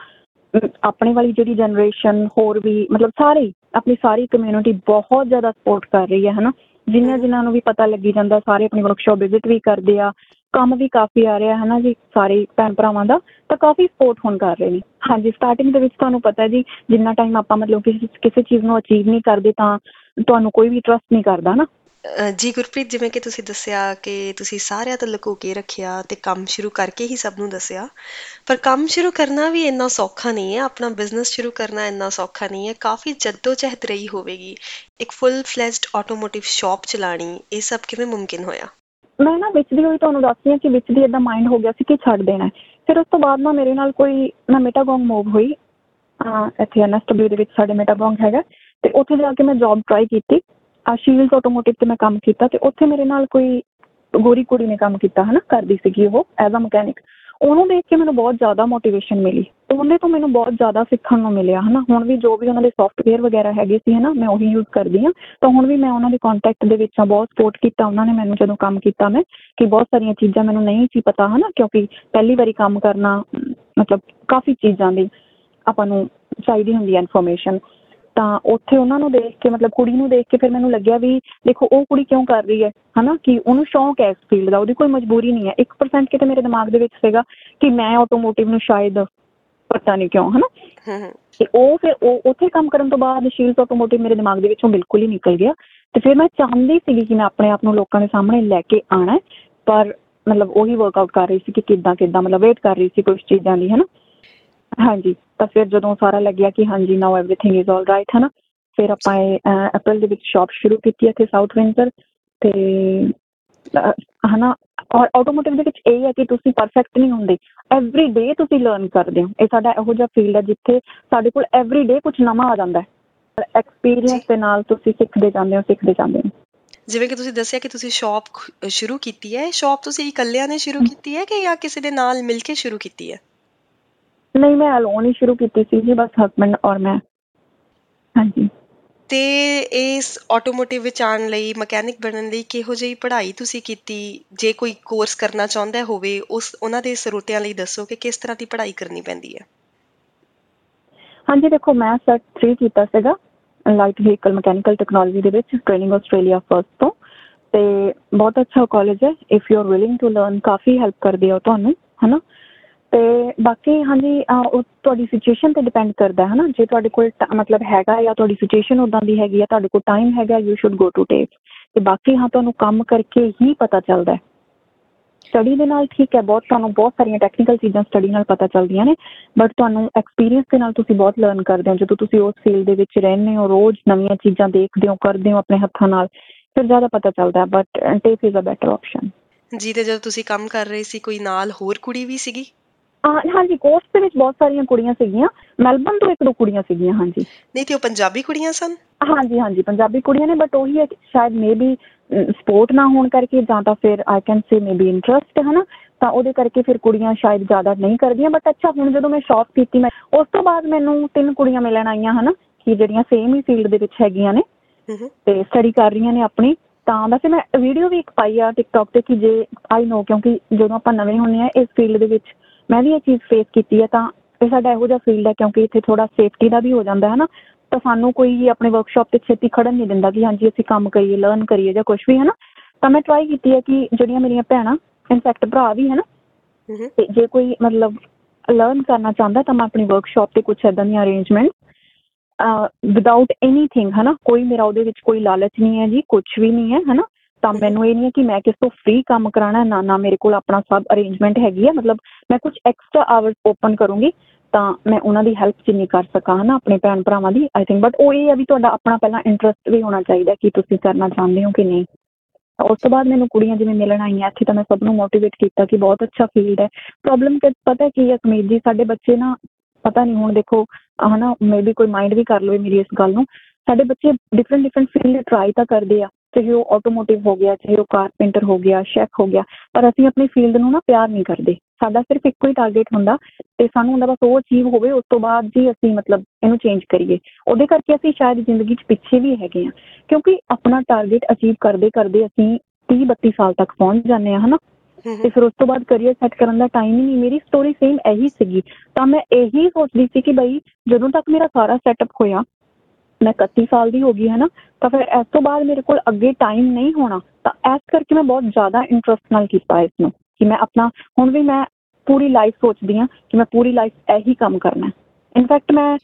ਆਪਣੇ ਵਾਲੀ ਜਿਹੜੀ ਜਨਰੇਸ਼ਨ ਹੋਰ ਵੀ ਮਤਲਬ ਸਾਰੇ ਹੀ, ਆਪਣੀ ਸਾਰੀ ਕਮਿਊਨਿਟੀ ਬਹੁਤ ਜ਼ਿਆਦਾ ਸਪੋਰਟ ਕਰ ਰਹੀ ਹੈ ਹਨਾ। ਜਿਨ੍ਹਾਂ। ਜਿਨ੍ਹਾਂ ਨੂੰ ਵੀ ਪਤਾ ਲੱਗੀ ਜਾਂਦਾ ਸਾਰੇ ਆਪਣੀ ਵਰਕਸ਼ਾਪ ਵਿਜ਼ਿਟ ਵੀ ਕਰਦੇ ਆ। ਕੰਮ ਵੀ ਕਾਫੀ ਆ ਰਿਹਾ ਹੈ ਨਾ ਜੀ ਸਾਰੇ ਭੈਣ ਭਰਾਵਾਂ ਦਾ ਤਾਂ ਕਾਫੀ ਸਪੋਰਟ ਹੁਣ ਕਰ ਰਹੇ ਨੇ। ਹਾਂਜੀ ਸਟਾਰਟਿੰਗ ਦੇ ਵਿੱਚ ਤੁਹਾਨੂੰ ਪਤਾ ਹੈ ਜੀ ਜਿੰਨਾ ਟਾਈਮ ਆਪਾਂ ਮਤਲਬ ਕਿਸੇ ਕਿਸੇ ਚੀਜ਼ ਨੂੰ ਅਚੀਵ ਨਹੀਂ ਕਰਦੇ ਤਾਂ ਤੁਹਾਨੂੰ ਕੋਈ ਵੀ ਟਰਸਟ ਨਹੀਂ ਕਰਦਾ ਨਾ। ਅ, ਜੀ ਗੁਰਪ੍ਰੀਤ ਜਿਵੇਂ ਕਿ ਤੁਸੀਂ ਦੱਸਿਆ ਕਿ ਤੁਸੀਂ ਸਾਰਿਆਂ ਤੋਂ ਲੁਕੋ ਕੇ ਰੱਖਿਆ ਤੇ ਕੰਮ ਸ਼ੁਰੂ ਕਰਕੇ ਹੀ ਸਭ ਨੂੰ ਦੱਸਿਆ ਪਰ ਕੰਮ ਸ਼ੁਰੂ ਕਰਨਾ ਵੀ ਇੰਨਾ ਸੌਖਾ ਨਹੀਂ ਹੈ ਆਪਣਾ ਬਿਜ਼ਨਸ ਸ਼ੁਰੂ ਕਰਨਾ ਇੰਨਾ ਸੌਖਾ ਨਹੀਂ ਹੈ ਕਾਫੀ ਜਹਿਦ ਰਹੀ ਹੋਵੇਗੀ। ਇੱਕ ਫੁੱਲ ਫਲੈਜਡ ਆਟੋਮੋਟਿਵ ਸ਼ਾਪ ਚਲਾਣੀ ਇਹ ਸਭ ਕਿਵੇਂ ਮੁਮਕਿਨ ਹੋਇਆ? ਮੈਂ ਨਾ ਵਿੱਚ ਦੀ ਹੋਈ ਤੁਹਾਨੂੰ ਦੱਸਦੀ ਹਾਂ ਕਿ ਵਿੱਚ ਦੀ ਇਦਾਂ ਮਾਈਂਡ ਹੋ ਗਿਆ ਸੀ ਕਿ ਛੱਡ ਦੇਣਾ ਹੈ। ਫਿਰ ਉਸ ਤੋਂ ਬਾਅਦ ਨਾ ਮੇਰੇ ਨਾਲ ਕੋਈ ਮੈਂ ਮੇਟਾਗੋਂਗ ਮੂਵ ਹੋਈ। ਅਹ ਇੱਥੇ ਐਨਐਸਡਬਲਿਊ ਦੇ ਵਿੱਚ ਸਾਡੇ ਮੇਟਾਗੋਂਗ ਹੈਗਾ ਤੇ ਉੱਥੇ ਜਾ ਕੇ ਮੈਂ ਜੌਬ ਟਰਾਈ ਕੀਤੀ। ਆ ਸ਼ੀਲਡ ਆਟੋਮੋਟਿਵ ਤੇ ਮੈਂ ਕੰਮ ਕੀਤਾ ਤੇ ਉੱਥੇ ਮੇਰੇ ਨਾਲ ਕੋਈ ਗੋਰੀ ਕੁੜੀ ਨੇ ਕੰਮ ਕੀਤਾ ਹਨਾ, ਕਰਦੀ ਸੀਗੀ ਉਹ ਐਜ਼ ਅ ਮਕੈਨਿਕ ਉਹਨੂੰ ਦੇਖ ਕੇ ਮੈਨੂੰ ਬਹੁਤ ਜ਼ਿਆਦਾ ਮੋਟੀਵੇਸ਼ਨ ਮਿਲੀ। ਉਹਨੇ ਤੋਂ ਮੈਨੂੰ ਬਹੁਤ ਜ਼ਿਆਦਾ ਸਿੱਖਣ ਨੂੰ ਮਿਲਿਆ ਹਨਾ? ਹੁਣ ਵੀ ਜੋ ਵੀ ਉਹਨਾਂ ਦੇ ਸੌਫਟਵੇਅਰ ਵਗੈਰਾ ਹੈਗੇ ਸੀ ਹਨਾ ਮੈਂ ਉਹੀ ਯੂਜ਼ ਕਰਦੀ ਹਾਂ। ਤਾਂ ਹੁਣ ਵੀ ਮੈਂ ਉਹਨਾਂ ਦੇ ਕੰਟੈਕਟ ਦੇ ਵਿੱਚ ਆ ਬਹੁਤ ਸਪੋਰਟ ਕੀਤਾ ਉਹਨਾਂ ਨੇ ਮੈਨੂੰ ਜਦੋਂ ਕੰਮ ਕੀਤਾ ਮੈਂ ਕਿ ਬਹੁਤ ਸਾਰੀਆਂ ਚੀਜ਼ਾਂ ਮੈਨੂੰ ਨਹੀਂ ਸੀ ਪਤਾ ਹਨਾ? ਕਿਉਂਕਿ ਪਹਿਲੀ ਵਾਰੀ ਕੰਮ ਕਰਨਾ ਅਮ, ਮਤਲਬ ਕਾਫੀ ਚੀਜ਼ਾਂ ਦੀ ਆਪਾਂ ਨੂੰ ਚਾਹੀਦੀ ਹੁੰਦੀ ਹੈ ਇਨਫੋਰਮੇਸ਼ਨ ਤਾਂ ਉੱਥੇ ਉਹਨਾਂ ਨੂੰ ਦੇਖ ਕੇ ਮਤਲਬ ਕੁੜੀ ਨੂੰ ਦੇਖ ਕੇ ਫਿਰ ਮੈਨੂੰ ਲੱਗਿਆ ਵੀ ਦੇਖੋ ਉਹ ਕੁੜੀ ਕਿਉਂ ਕਰ ਰਹੀ ਹੈ? ਹਨਾ? ਕਿ ਉਹਨੂੰ ਸ਼ੌਂਕ ਹੈ ਇਸ ਫੀਲਡ ਦਾ ਉਹਦੀ ਕੋਈ ਮਜਬੂਰੀ ਨਹੀਂ ਹੈ। 1% ਕਿਤੇ ਮੇਰੇ ਦਿਮਾਗ ਦੇ ਵਿੱਚ ਸੀਗਾ ਕਿ ਮੈਂ ਆਟੋਮੋਟਿਵ ਨੂੰ ਸ਼ਾਇਦ ਪਤਾ ਨਹੀਂ ਕਿਉਂ ਹਨਾ? ਹੂੰ ਹੂੰ। ਤੇ ਉਹ ਫਿਰ ਉਹ ਉੱਥੇ ਕੰਮ ਕਰਨ ਤੋਂ ਬਾਅਦ ਸ਼ੀਲਸ ਆਟੋਮੋਟਿਵ ਮੇਰੇ ਦਿਮਾਗ ਦੇ ਵਿੱਚੋਂ ਬਿਲਕੁਲ ਹੀ ਨਿਕਲ ਗਿਆ। ਤੇ ਫਿਰ ਮੈਂ ਚਾਹੁੰਦੀ ਸੀਗੀ ਕਿ ਮੈਂ ਆਪਣੇ ਆਪ ਨੂੰ ਲੋਕਾਂ ਦੇ ਸਾਹਮਣੇ ਲੈ ਕੇ ਆਣਾ ਪਰ ਮਤਲਬ ਉਹੀ ਵਰਕਆਊਟ ਕਰ ਰਹੀ ਸੀ ਕਿ ਕਿੱਦਾਂ ਕਿੱਦਾਂ ਮਤਲਬ ਵੇਟ ਕਰ ਰਹੀ ਸੀ ਕੁਝ ਚੀਜ਼ਾਂ ਦੀ ਹਨਾ? ਹਾਂਜੀ ਤਾਂ ਫਿਰ ਜਦੋਂ ਸਾਰਾ ਲੱਗਿਆ ਕਿ ਹਾਂਜੀ now everything is all right ਹਨਾ ਫਿਰ ਆਪਾਂ ਇਹ ਅਪ੍ਰੈਲ ਦੇ ਵਿੱਚ ਸ਼ਾਪ ਸ਼ੁਰੂ ਕੀਤੀ ਇੱਥੇ ਸਾਊਥ ਵਿੰਟਰ ਤੇ ਅਹ, ਹਨਾ ਔਰ ਆਟੋਮੋਟਿਵ ਦੇ ਵਿੱਚ ਇਹ ਹੈ ਕਿ ਤੁਸੀਂ ਪਰਫੈਕਟ ਨਹੀਂ ਹੁੰਦੇ ਐਵਰੀ ਡੇ ਤੁਸੀਂ ਲਰਨ ਕਰਦੇ ਹੋ ਇਹ ਸਾਡਾ ਇਹੋ ਜਿਹਾ ਫੀਲਡ ਹੈ ਜਿੱਥੇ ਸਾਡੇ ਕੋਲ ਐਵਰੀ ਡੇ ਕੁਝ ਨਵਾਂ ਆ ਜਾਂਦਾ ਹੈ ਐਕਸਪੀਰੀਅੰਸ ਦੇ ਨਾਲ ਤੁਸੀਂ ਸਿੱਖਦੇ ਜਾਂਦੇ ਹੋ ਸਿੱਖਦੇ ਜਾਂਦੇ ਹੋ ਜਿਵੇਂ ਕਿ ਤੁਸੀਂ ਦੱਸਿਆ ਕਿ ਤੁਸੀਂ ਸ਼ਾਪ ਸ਼ੁਰੂ ਕੀਤੀ ਹੈ ਸ਼ਾਪ ਤੁਸੀਂ ਇਕੱਲਿਆਂ ਨੇ ਸ਼ੁਰੂ ਕੀਤੀ ਹੈ ਕਿ ਜਾਂ ਕਿਸੇ ਦੇ ਨਾਲ ਮਿਲ ਕੇ ਸ਼ੁਰੂ ਕੀਤੀ ਹੈ ਨਹੀਂ ਮੈਂ ਅਲੋਨ ਹੀ ਸ਼ੁਰੂ ਕੀਤੀ ਸੀ ਜੀ ਬਸ ਹਸਬੰਡ ਔਰ ਮੈਂ। ਹਾਂਜੀ। ਤੇ ਇਸ ਆਟੋਮੋਟਿਵ ਵਿੱਚ ਆਉਣ ਲਈ ਮਕੈਨਿਕ ਬਣਨ ਲਈ ਕਿਹੋ ਜਿਹੀ ਪੜ੍ਹਾਈ ਤੁਸੀਂ ਕੀਤੀ? ਜੇ ਕੋਈ ਕੋਰਸ ਕਰਨਾ ਚਾਹੁੰਦਾ ਹੋਵੇ ਉਸ ਉਹਨਾਂ ਦੇ ਸਰੋਤਿਆਂ ਲਈ ਦੱਸੋ ਕਿ ਕਿਸ ਤਰ੍ਹਾਂ ਦੀ ਪੜ੍ਹਾਈ ਕਰਨੀ ਪੈਂਦੀ ਹੈ। ਹਾਂਜੀ ਦੇਖੋ ਮੈਂ ਸੈਟ 3 ਕੀਤਾ ਸੀਗਾ ਲਾਈਟ ਵਹੀਕਲ ਮਕੈਨੀਕਲ ਟੈਕਨੋਲੋਜੀ ਦੇ ਵਿੱਚ ਟ੍ਰੇਨਿੰਗ ਆਸਟ੍ਰੇਲੀਆ ਫਰਸਟ ਤੋਂ। ਤੇ ਬਹੁਤ ਅੱਛਾ ਕਾਲਜ ਹੈ if you are willing to learn coffee help ਕਰਦੇ ਉਹ ਤੁਹਾਨੂੰ ਹਨਾ? ਤੇ ਬਾਕੀ ਹਾਂਜੀ ਅਹ, ਉਹ ਤੁਹਾਡੀ ਸਿਚੁਏਸ਼ਨ ਤੇ ਡਿਪੈਂਡ ਕਰਦਾ ਹੈ ਹਨਾ ਜੇ ਤੁਹਾਡੇ ਕੋਲ ਟ- ਮਤਲਬ ਹੈਗਾ ਜਾਂ ਤੁਹਾਡੀ ਸਿਚੁਏਸ਼ਨ ਉਦਾਂ ਦੀ ਹੈਗੀ ਆ ਤੁਹਾਡੇ ਕੋਲ ਟਾਈਮ ਹੈਗਾ you should go to take ਤੇ ਬਾਕੀ ਹਾਂ ਤੁਹਾਨੂੰ ਕੰਮ ਕਰਕੇ ਹੀ ਪਤਾ ਚੱਲਦਾ ਹੈ। ਸਟੱਡੀ ਦੇ ਨਾਲ ਠੀਕ ਹੈ ਬਹੁਤ ਤੁਹਾਨੂੰ ਬਹੁਤ ਸਾਰੀਆਂ ਟੈਕਨੀਕਲ ਚੀਜ਼ਾਂ ਸਟੱਡੀ ਨਾਲ ਪਤਾ ਚੱਲਦੀਆਂ ਨੇ। ਬਟ ਤੁਹਾਨੂੰ ਐਕਸਪੀਰੀਅੰਸ ਦੇ ਨਾਲ ਤੁਸੀਂ ਬਹੁਤ ਲਰਨ ਕਰਦੇ ਹੋ। ਜਦੋਂ ਤੁਸੀਂ ਉਸ ਫੀਲਡ ਦੇ ਵਿੱਚ ਰਹਿੰਦੇ ਹੋ ਰੋਜ਼ ਨਵੀਆਂ ਚੀਜ਼ਾਂ ਦੇਖਦੇ ਹੋ ਕਰਦੇ ਹੋ ਆਪਣੇ ਹੱਥਾਂ ਨਾਲ ਫਿਰ ਜ਼ਿਆਦਾ ਪਤਾ ਚੱਲਦਾ but tech is a better option ਜੀ ਤੇ ਜਦੋਂ ਤੁਸੀਂ ਕੰਮ ਕਰ ਰਹੇ ਸੀ ਕੋਈ ਨਾਲ ਹੋਰ ਕੁੜੀ ਵੀ ਸੀਗੀ? ਹਾਂਜੀ ਕੋਰਸ ਦੇ ਵਿੱਚ ਬਹੁਤ ਸਾਰੀਆਂ ਕੁੜੀਆਂ ਸੀਗੀਆਂ। ਮੈਲਬਨ ਤੋਂ ਇੱਕ ਦੋ ਕੁੜੀਆਂ ਸੀਗੀਆਂ ਹਾਂਜੀ। ਨਹੀਂ ਤੇ ਉਹ ਪੰਜਾਬੀ ਕੁੜੀਆਂ ਸਨ? ਹਾਂਜੀ ਹਾਂਜੀ ਪੰਜਾਬੀ ਕੁੜੀਆਂ ਨੇ ਬਟ ਉਹੀ ਹੈ ਕਿ ਸ਼ਾਇਦ ਮੇਬੀ ਸਪੋਰਟ ਨਾ ਹੋਣ ਕਰਕੇ ਜਾਂ ਤਾਂ ਫਿਰ I can say maybe interest ਹੈ ਨਾ ਤਾਂ ਉਹਦੇ ਕਰਕੇ ਫਿਰ ਕੁੜੀਆਂ ਸ਼ਾਇਦ ਜ਼ਿਆਦਾ ਨਹੀਂ ਕਰਦੀਆਂ ਬਟ ਅੱਛਾ ਹੁਣ ਜਦੋਂ ਮੈਂ ਸ਼ੌਪ ਕੀਤੀ ਮੈਂ ਉਸ ਤੋਂ ਬਾਅਦ ਮੈਨੂੰ ਤਿੰਨ ਕੁੜੀਆਂ ਮਿਲਣ ਆਈਆਂ ਹਨਾ? ਕਿ ਜਿਹੜੀਆਂ ਸੇਮ ਹੀ ਫੀਲਡ ਦੇ ਵਿੱਚ ਹੈਗੀਆਂ ਨੇ। ਤੇ ਸਟੱਡੀ ਕਰ ਰਹੀਆਂ ਨੇ ਆਪਣੀ। ਤਾਂ ਵੈਸੇ ਮੈਂ ਵੀਡੀਓ ਵੀ ਇੱਕ ਪਾਈ ਆ ਟਿਕਟੌਕ ਤੇ ਕਿ ਜੇ ਆਈ ਨੋ ਕਿਉਂਕਿ ਜਦੋਂ ਆਪਾਂ ਨਵੇਂ ਹੁੰਦੇ ਆ ਇਸ ਫੀਲਡ ਦੇ ਵਿੱਚ ਮੈਂ ਵੀ ਇਹ ਚੀਜ਼ ਫੇਸ ਕੀਤੀ ਹੈ ਤਾਂ ਇਹ ਸਾਡਾ ਇਹੋ ਜਿਹਾ ਫੀਲਡ ਹੈ ਕਿਉਂਕਿ ਇੱਥੇ ਥੋੜਾ ਸੇਫਟੀ ਦਾ ਵੀ ਹੋ ਜਾਂਦਾ ਹੈ ਨਾ ਤਾਂ ਸਾਨੂੰ ਕੋਈ ਆਪਣੇ ਵਰਕਸ਼ਾਪ ਤੇ ਛੇਤੀ ਖੜਨ ਨਹੀਂ ਦਿੰਦਾ ਕਿ ਹਾਂਜੀ ਅਸੀਂ ਕੰਮ ਕਰੀਏ ਲਰਨ ਕਰੀਏ ਜਾਂ ਕੁਝ ਵੀ ਹੈ ਨਾ। ਤਾਂ ਮੈਂ ਟਰਾਈ ਕੀਤੀ ਹੈ ਕਿ ਜਿਹੜੀਆਂ ਮੇਰੀਆਂ ਭੈਣਾਂ ਇਨਫੈਕਟ ਭਰਾ ਵੀ ਹੈ ਨਾ ਹੂੰ ਹੂੰ। ਤੇ ਜੇ ਕੋਈ ਮਤਲਬ ਲਰਨ ਕਰਨਾ ਚਾਹੁੰਦਾ ਤਾਂ ਮੈਂ ਆਪਣੀ ਵਰਕਸ਼ਾਪ ਤੇ ਕੁਝ ਇਦਾਂ ਦੀਆਂ ਅਰੇਂਜਮੈਂਟ ਵਿਦਆਊਟ ਐਨੀਥਿੰਗ ਹਨਾ ਕੋਈ ਮੇਰਾ ਉਹਦੇ ਵਿੱਚ ਕੋਈ ਲਾਲਚ ਨਹੀਂ ਹੈ ਜੀ ਕੁਝ ਵੀ ਨਹੀਂ ਹੈ ਹਨਾ ਤਾਂ ਮੈਨੂੰ ਇਹ ਨਹੀਂ ਹੈ ਕਿ ਮੈਂ ਕਿਸ ਤੋਂ ਫ੍ਰੀ ਕੰਮ ਕਰਾਣਾ ਨਾ ਨਾ ਮੇਰੇ ਕੋਲ ਆਪਣਾ ਸਭ ਅਰੇਂਜਮੈਂਟ ਹੈਗੀ ਹੈ। ਮਤਲਬ ਮੈਂ ਕੁਝ ਐਕਸਟਰਾ ਆਵਰਸ ਓਪਨ ਕਰੂੰਗੀ ਤਾਂ ਮੈਂ ਉਹਨਾਂ ਦੀ ਹੈਲਪ ਜਿੰਨੀ ਕਰ ਸਕਾਂ, ਹਨਾ, ਆਪਣੇ ਭੈਣ ਭਰਾਵਾਂ ਦੀ ਆਈ ਥਿੰਕ ਬਟ ਉਹ ਇਹ ਹੈ ਵੀ ਤੁਹਾਡਾ ਆਪਣਾ ਪਹਿਲਾਂ ਇੰਟਰਸਟ ਵੀ ਹੋਣਾ ਚਾਹੀਦਾ ਕਿ ਤੁਸੀਂ ਕਰਨਾ ਚਾਹੁੰਦੇ ਹੋ ਕਿ ਨਹੀਂ। ਤਾਂ ਉਸ ਤੋਂ ਬਾਅਦ ਮੈਨੂੰ ਕੁੜੀਆਂ ਜਿਵੇਂ ਮਿਲਣ ਆਈਆਂ, ਇੱਥੇ ਤਾਂ ਮੈਂ ਸਭ ਨੂੰ ਮੋਟੀਵੇਟ ਕੀਤਾ ਕਿ ਬਹੁਤ ਅੱਛਾ ਫੀਲਡ ਹੈ। ਪ੍ਰੋਬਲਮ ਕਿ ਪਤਾ ਕੀ ਹੈ ਸਮੀਰ ਜੀ, ਸਾਡੇ ਬੱਚੇ ਨਾ ਪਤਾ ਨਹੀਂ ਹੁਣ ਦੇਖੋ, ਹਨਾ ਮੇਬੀ ਕੋਈ ਮਾਈਂਡ ਵੀ ਕਰ ਲਵੇ ਮੇਰੀ ਇਸ ਗੱਲ ਨੂੰ। ਸਾਡੇ ਬੱਚੇ ਡਿਫਰੈਂਟ ਡਿਫਰੈਂਟ ਫੀਲਡ ਟਰਾਈ ਤਾਂ ਕਰਦੇ ਆ। ਚਾਹੇ ਉਹ ਆਟੋਮੋਟਿਵ ਹੋ ਗਿਆ ਚਾਹੇ ਉਹ ਕਾਰਪੈਂਟਰ ਹੋ ਗਿਆ ਸ਼ੈਫ ਹੋ ਗਿਆ ਪਰ ਅਸੀਂ ਆਪਣੀ ਫੀਲਡ ਨੂੰ ਨਾ ਪਿਆਰ ਨਹੀਂ ਕਰਦੇ। ਸਾਡਾ ਸਿਰਫ ਇੱਕੋ ਹੀ ਟਾਰਗੇਟ ਹੁੰਦਾ ਤੇ ਸਾਨੂੰ ਹੁੰਦਾ ਬਸ ਉਹ ਅਚੀਵ ਹੋਵੇ ਉਸ ਤੋਂ ਬਾਅਦ ਜੀ ਅਸੀਂ ਮਤਲਬ ਇਹਨੂੰ ਚੇਂਜ ਕਰੀਏ। ਉਹਦੇ ਕਰਕੇ ਅਸੀਂ ਸ਼ਾਇਦ ਜ਼ਿੰਦਗੀ 'ਚ ਪਿੱਛੇ ਵੀ ਹੈਗੇ ਆ ਕਿਉਂਕਿ ਆਪਣਾ ਟਾਰਗੇਟ ਅਚੀਵ ਕਰਦੇ ਕਰਦੇ ਅਸੀਂ 30 32 ਸਾਲ ਤੱਕ ਪਹੁੰਚ ਜਾਂਦੇ ਆ ਹਨਾ? ਹੂੰ ਤੇ ਫਿਰ ਉਸ ਤੋਂ ਬਾਅਦ ਕਰੀਅਰ ਸੈੱਟ ਕਰਨ ਦਾ ਟਾਈਮ ਹੀ ਨਹੀਂ। ਮੇਰੀ ਸਟੋਰੀ ਸੇਮ ਇਹੀ ਸੀਗੀ। ਤਾਂ ਮੈਂ ਇਹੀ ਸੋਚਦੀ ਸੀ ਕਿ ਬਈ ਜਦੋਂ ਤੱਕ ਮੇਰਾ ਸਾਰਾ ਸੈਟਅਪ ਹੋਇਆ ਮੈਂ 31 ਸਾਲ ਦੀ ਹੋ ਗਈ ਹੈ ਨਾ, ਤਾਂ ਫਿਰ ਇਸ ਤੋਂ ਬਾਅਦ ਮੇਰੇ ਕੋਲ ਅੱਗੇ ਟਾਈਮ ਨਹੀਂ ਹੋਣਾ, ਤਾਂ ਇਸ ਕਰਕੇ ਮੈਂ ਬਹੁਤ ਜ਼ਿਆਦਾ ਇੰਟਰਸਟ ਨਾਲ ਕੀਤਾ ਇਸ ਨੂੰ ਕਿ ਮੈਂ ਆਪਣਾ, ਹੁਣ ਵੀ ਮੈਂ ਪੂਰੀ ਲਾਈਫ ਸੋਚਦੀ ਹਾਂ ਕਿ ਮੈਂ ਪੂਰੀ ਲਾਈਫ ਇਹੀ ਕੰਮ ਕਰਨਾ ਹੈ। ਇਨਫੈਕਟ ਮੈਂ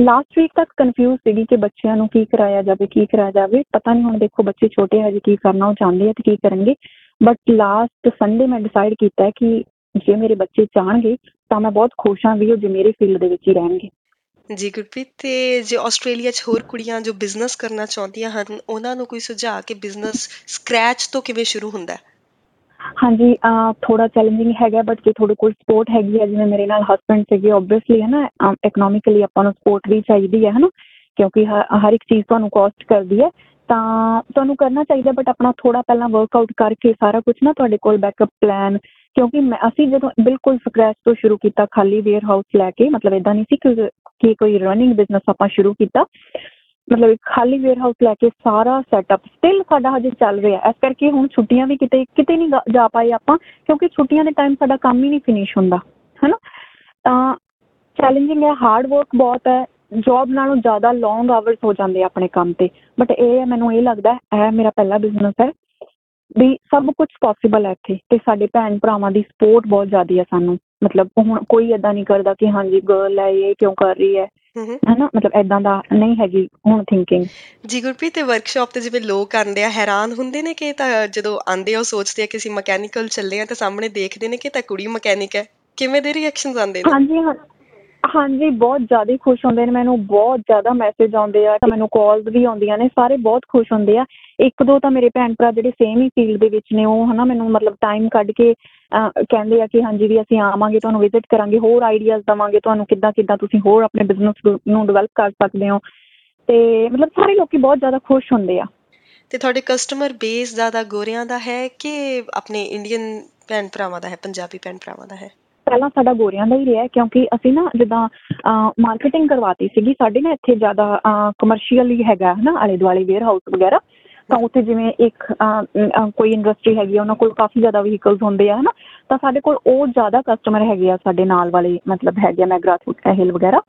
ਲਾਸਟ ਵੀਕ ਤੱਕ ਕਨਫਿਊਜ਼ ਸੀਗੀ ਕਿ ਬੱਚਿਆਂ ਨੂੰ ਕੀ ਕਰਾਇਆ ਜਾਵੇ, ਕੀ ਕਰਾਇਆ ਜਾਵੇ। ਪਤਾ ਨਹੀਂ ਹੁਣ ਦੇਖੋ ਬੱਚੇ ਛੋਟੇ ਹਜੇ ਕੀ ਕਰਨਾ, ਉਹ ਚਾਹੁੰਦੇ ਆ ਤੇ ਕੀ ਕਰਨਗੇ। ਬਟ ਲਾਸਟ ਸੰਡੇ ਮੈਂ ਡਿਸਾਈਡ ਕੀਤਾ ਹੈ ਕਿ ਜੇ ਮੇਰੇ ਬੱਚੇ ਚਾਹਣਗੇ, ਤਾਂ ਮੈਂ ਬਹੁਤ ਖੁਸ਼ ਹਾਂ ਵੀ ਉਹ ਜੇ ਮੇਰੇ ਫੀਲਡ ਦੇ ਵਿੱਚ ਹੀ ਰਹਿਣਗੇ। ਜੀ ਗੁਰਪ੍ਰੀਤ ਤੇ ਜੇ ਆਸਟ੍ਰੇਲੀਆ 'ਚ ਹੋਰ ਕੁੜੀਆਂ ਜੋ ਬਿਜ਼ਨਸ ਕਰਨਾ ਚਾਹੁੰਦੀਆਂ ਹਨ, ਉਹਨਾਂ ਨੂੰ ਕੋਈ ਸੁਝਾਅ ਕਿ ਬਿਜ਼ਨਸ ਸਕ੍ਰੈਚ ਤੋਂ ਕਿਵੇਂ ਸ਼ੁਰੂ ਹੁੰਦਾ? ਹੈ ਹਾਂਜੀ ਥੋੜਾ ਚੈਲੰਜਿੰਗ ਹੈਗਾ ਬਟ ਜੇ ਤੁਹਾਡੇ ਕੋਲ ਸਪੋਰਟ ਹੈਗੀ ਹੈ ਜਿਵੇਂ ਮੇਰੇ ਨਾਲ ਹਸਬੰਡ ਸੀਗੇ ਆਬਵੀਅਸਲੀ ਹੈ ਨਾ ਇਕਨੋਮਿਕਲੀ ਆਪਾਂ ਨੂੰ ਸਪੋਰਟ ਵੀ ਚਾਹੀਦੀ ਹੈ ਹਨਾ, ਕਿਉਂਕਿ ਹ- ਹਰ ਇੱਕ ਚੀਜ਼ ਤੁਹਾਨੂੰ ਕਾਸਟ ਕਰਦੀ ਹੈ ਤਾਂ ਤੁਹਾਨੂੰ ਕਰਨਾ ਚਾਹੀਦਾ ਬਟ ਆਪਣਾ ਥੋੜਾ ਪਹਿਲਾਂ ਵਰਕਆਊਟ ਕਰਕੇ ਸਾਰਾ ਕੁਝ ਨਾ ਤੁਹਾਡੇ ਕੋਲ ਬੈਕਅਪ ਪਲਾਨ ਕਿਉਂਕਿ ਮੈਂ, ਅਸੀਂ ਜਦੋਂ ਬਿਲਕੁਲ ਸਕ੍ਰੈਚ ਤੋਂ ਸ਼ੁਰੂ ਕੀਤਾ, ਖਾਲੀ ਵੇਅਰ ਹਾਊਸ ਲੈ ਕੇ, ਮਤਲਬ ਇਦਾਂ ਨਹੀਂ ਸੀ ਕਿ ਕਿ ਕੋਈ ਰਨਿੰਗ ਬਿਜ਼ਨਸ ਆਪਾਂ ਸ਼ੁਰੂ ਕੀਤਾ। ਮਤਲਬ ਇੱਕ ਖਾਲੀ ਵੇਅਰ ਹਾਊਸ ਲੈ ਕੇ ਸਾਰਾ ਸੈਟਅਪ ਸਟਿਲ ਸਾਡਾ ਹਜੇ ਚੱਲ ਰਿਹਾ। ਇਸ ਕਰਕੇ ਹੁਣ ਛੁੱਟੀਆਂ ਵੀ ਕਿਤੇ ਕਿਤੇ ਨਹੀਂ ਗਾ- ਜਾ ਪਾਏ ਆਪਾਂ ਕਿਉਂਕਿ ਛੁੱਟੀਆਂ ਦੇ ਟਾਈਮ ਸਾਡਾ ਕੰਮ ਹੀ ਨਹੀਂ ਫਿਨਿਸ਼ ਹੁੰਦਾ ਹਨਾ? ਤਾਂ ਚੈਲੰਜਿੰਗ ਹੈ ਹਾਰਡ ਵਰਕ ਬਹੁਤ ਹੈ ਜੌਬ ਨਾਲੋਂ ਜ਼ਿਆਦਾ ਲੌਂਗ ਆਵਰਸ ਹੋ ਜਾਂਦੇ ਆ ਆਪਣੇ ਕੰਮ ਤੇ। ਬਟ ਇਹ ਹੈ ਮੈਨੂੰ ਇਹ ਲੱਗਦਾ ਹੈ, ਇਹ ਮੇਰਾ ਪਹਿਲਾ ਬਿਜ਼ਨਸ ਹੈ ਵੀ ਸਭ ਕੁਝ ਪੋਸੀਬਲ ਹੈ ਇੱਥੇ ਤੇ ਸਾਡੇ ਭੈਣ ਭਰਾਵਾਂ ਦੀ ਸਪੋਰਟ ਬਹੁਤ ਜ਼ਿਆਦੀ ਹੈ ਸਾਨੂੰ। ਮਤਲਬ ਹੁਣ ਕੋਈ ਏਦਾਂ ਨਹੀਂ ਕਰਦਾ ਕਿ ਹਾਂਜੀ ਗਰਲ ਹੈ ਇਹ ਕਿਉਂ ਕਰ ਰਹੀ ਹੈ। ਹੈਨਾ ਮਤਲਬ ਏਦਾਂ ਦਾ ਨਹੀਂ ਹੈਗੀ ਹੁਣ ਥਿੰਕਿੰਗ ਜੀ ਗੁਰਪ੍ਰੀਤ ਤੇ ਵਰਕਸ਼ਾਪ ਤੇ ਜਿਵੇਂ ਲੋਕ ਆਉਂਦੇ ਆ ਹੈਰਾਨ ਹੁੰਦੇ ਨੇ ਕਿ ਤਾਂ ਜਦੋਂ ਆਉਂਦੇ ਆ ਸੋਚਦੇ ਆ ਕਿ ਅਸੀਂ ਮਕੈਨੀਕਲ ਚੱਲੇ ਆ ਤੇ ਸਾਹਮਣੇ ਦੇਖਦੇ ਨੇ ਕਿ ਤਾਂ ਕੁੜੀ ਮਕੈਨਿਕ ਹੈ। ਕਿਵੇਂ ਦੇ ਰਿਐਕਸ਼ਨਸ ਆਉਂਦੇ ਨੇ? ਹਾਂਜੀ ਹਾਂ ਹਾਂਜੀ ਬਹੁਤ ਜ਼ਿਆਦਾ ਖੁਸ਼ ਹੁੰਦੇ ਨੇ ਮੈਨੂੰ ਬਹੁਤ ਜ਼ਿਆਦਾ ਮੈਸੇਜ ਆਉਂਦੇ ਆ ਤਾਂ ਮੈਨੂੰ ਕਾਲਸ ਵੀ ਆਉਂਦੀਆਂ ਨੇ ਸਾਰੇ ਬਹੁਤ ਖੁਸ਼ ਹੁੰਦੇ ਆ। ਇੱਕ ਦੋ ਤਾਂ ਮੇਰੇ ਭੈਣ ਭਰਾ ਜਿਹੜੇ ਸੇਮ ਹੀ ਫੀਲਡ ਦੇ ਵਿੱਚ ਨੇ ਉਹ ਹਨਾ ਮੈਨੂੰ ਮਤਲਬ ਟਾਈਮ ਕੱਢ ਕੇ ਅਹ, ਕਹਿੰਦੇ ਆ ਕਿ ਹਾਂਜੀ ਵੀ ਅਸੀਂ ਆਵਾਂਗੇ ਤੁਹਾਨੂੰ ਵਿਜ਼ਿਟ ਕਰਾਂਗੇ ਹੋਰ ਆਈਡੀਆਜ਼ ਦਵਾਂਗੇ ਤੁਹਾਨੂੰ ਕਿੱਦਾਂ ਕਿੱਦਾਂ ਤੁਸੀਂ ਹੋਰ ਆਪਣੇ ਬਿਜ਼ਨਸ ਨੂੰ ਡਿਵੈਲਪ ਕਰ ਸਕਦੇ ਹੋ। ਤੇ ਮਤਲਬ ਸਾਰੇ ਲੋਕੀ ਬਹੁਤ ਜ਼ਿਆਦਾ ਖੁਸ਼ ਹੁੰਦੇ ਆ। ਤੇ ਤੁਹਾਡੇ ਕਸਟਮਰ ਬੇਸ ਜ਼ਿਆਦਾ ਗੋਰਿਆਂ ਦਾ ਹੈ ਕਿ ਆਪਣੇ ਇੰਡੀਅਨ ਭੈਣ ਭਰਾਵਾਂ ਦਾ ਹੈ ਪੰਜਾਬੀ ਭੈਣ ਭਰਾਵਾਂ ਦਾ ਹੈ? ਪਹਿਲਾਂ ਸਾਡਾ ਗੋਰਿਆਂ ਦਾ ਹੀ ਰਿਹਾ ਹੈ ਕਿਉਂਕਿ ਅਸੀਂ ਨਾ ਜਿੱਦਾਂ ਮਾਰਕੀਟਿੰਗ ਕਰਵਾਤੀ ਸੀਗੀ ਸਾਡੇ ਨਾ ਇੱਥੇ ਜ਼ਿਆਦਾ ਕਮਰਸ਼ੀਅਲ ਹੀ ਹੈਗਾ ਹੈ ਨਾ ਆਲੇ ਦੁਆਲੇ ਵੇਅਰ ਹਾਊਸ ਵਗੈਰਾ। ਤਾਂ ਉੱਥੇ ਜਿਵੇਂ ਇੱਕ ਅਹ, ਅਹ, ਕੋਈ ਇੰਡਸਟਰੀ ਹੈਗੀ ਆ ਉਹਨਾਂ ਕੋਲ ਕਾਫੀ ਜ਼ਿਆਦਾ ਵਹੀਕਲਸ ਹੁੰਦੇ ਆ ਹਨਾ। ਤਾਂ ਸਾਡੇ ਕੋਲ ਉਹ ਜ਼ਿਆਦਾ ਕਸਟਮਰ ਹੈਗੇ ਆ ਸਾਡੇ ਨਾਲ ਵਾਲੇ ਮਤਲਬ ਹੈਗੇ ਆ ਮੈਗਰਾਥ ਹਿਲ ਵਗੈਰਾ।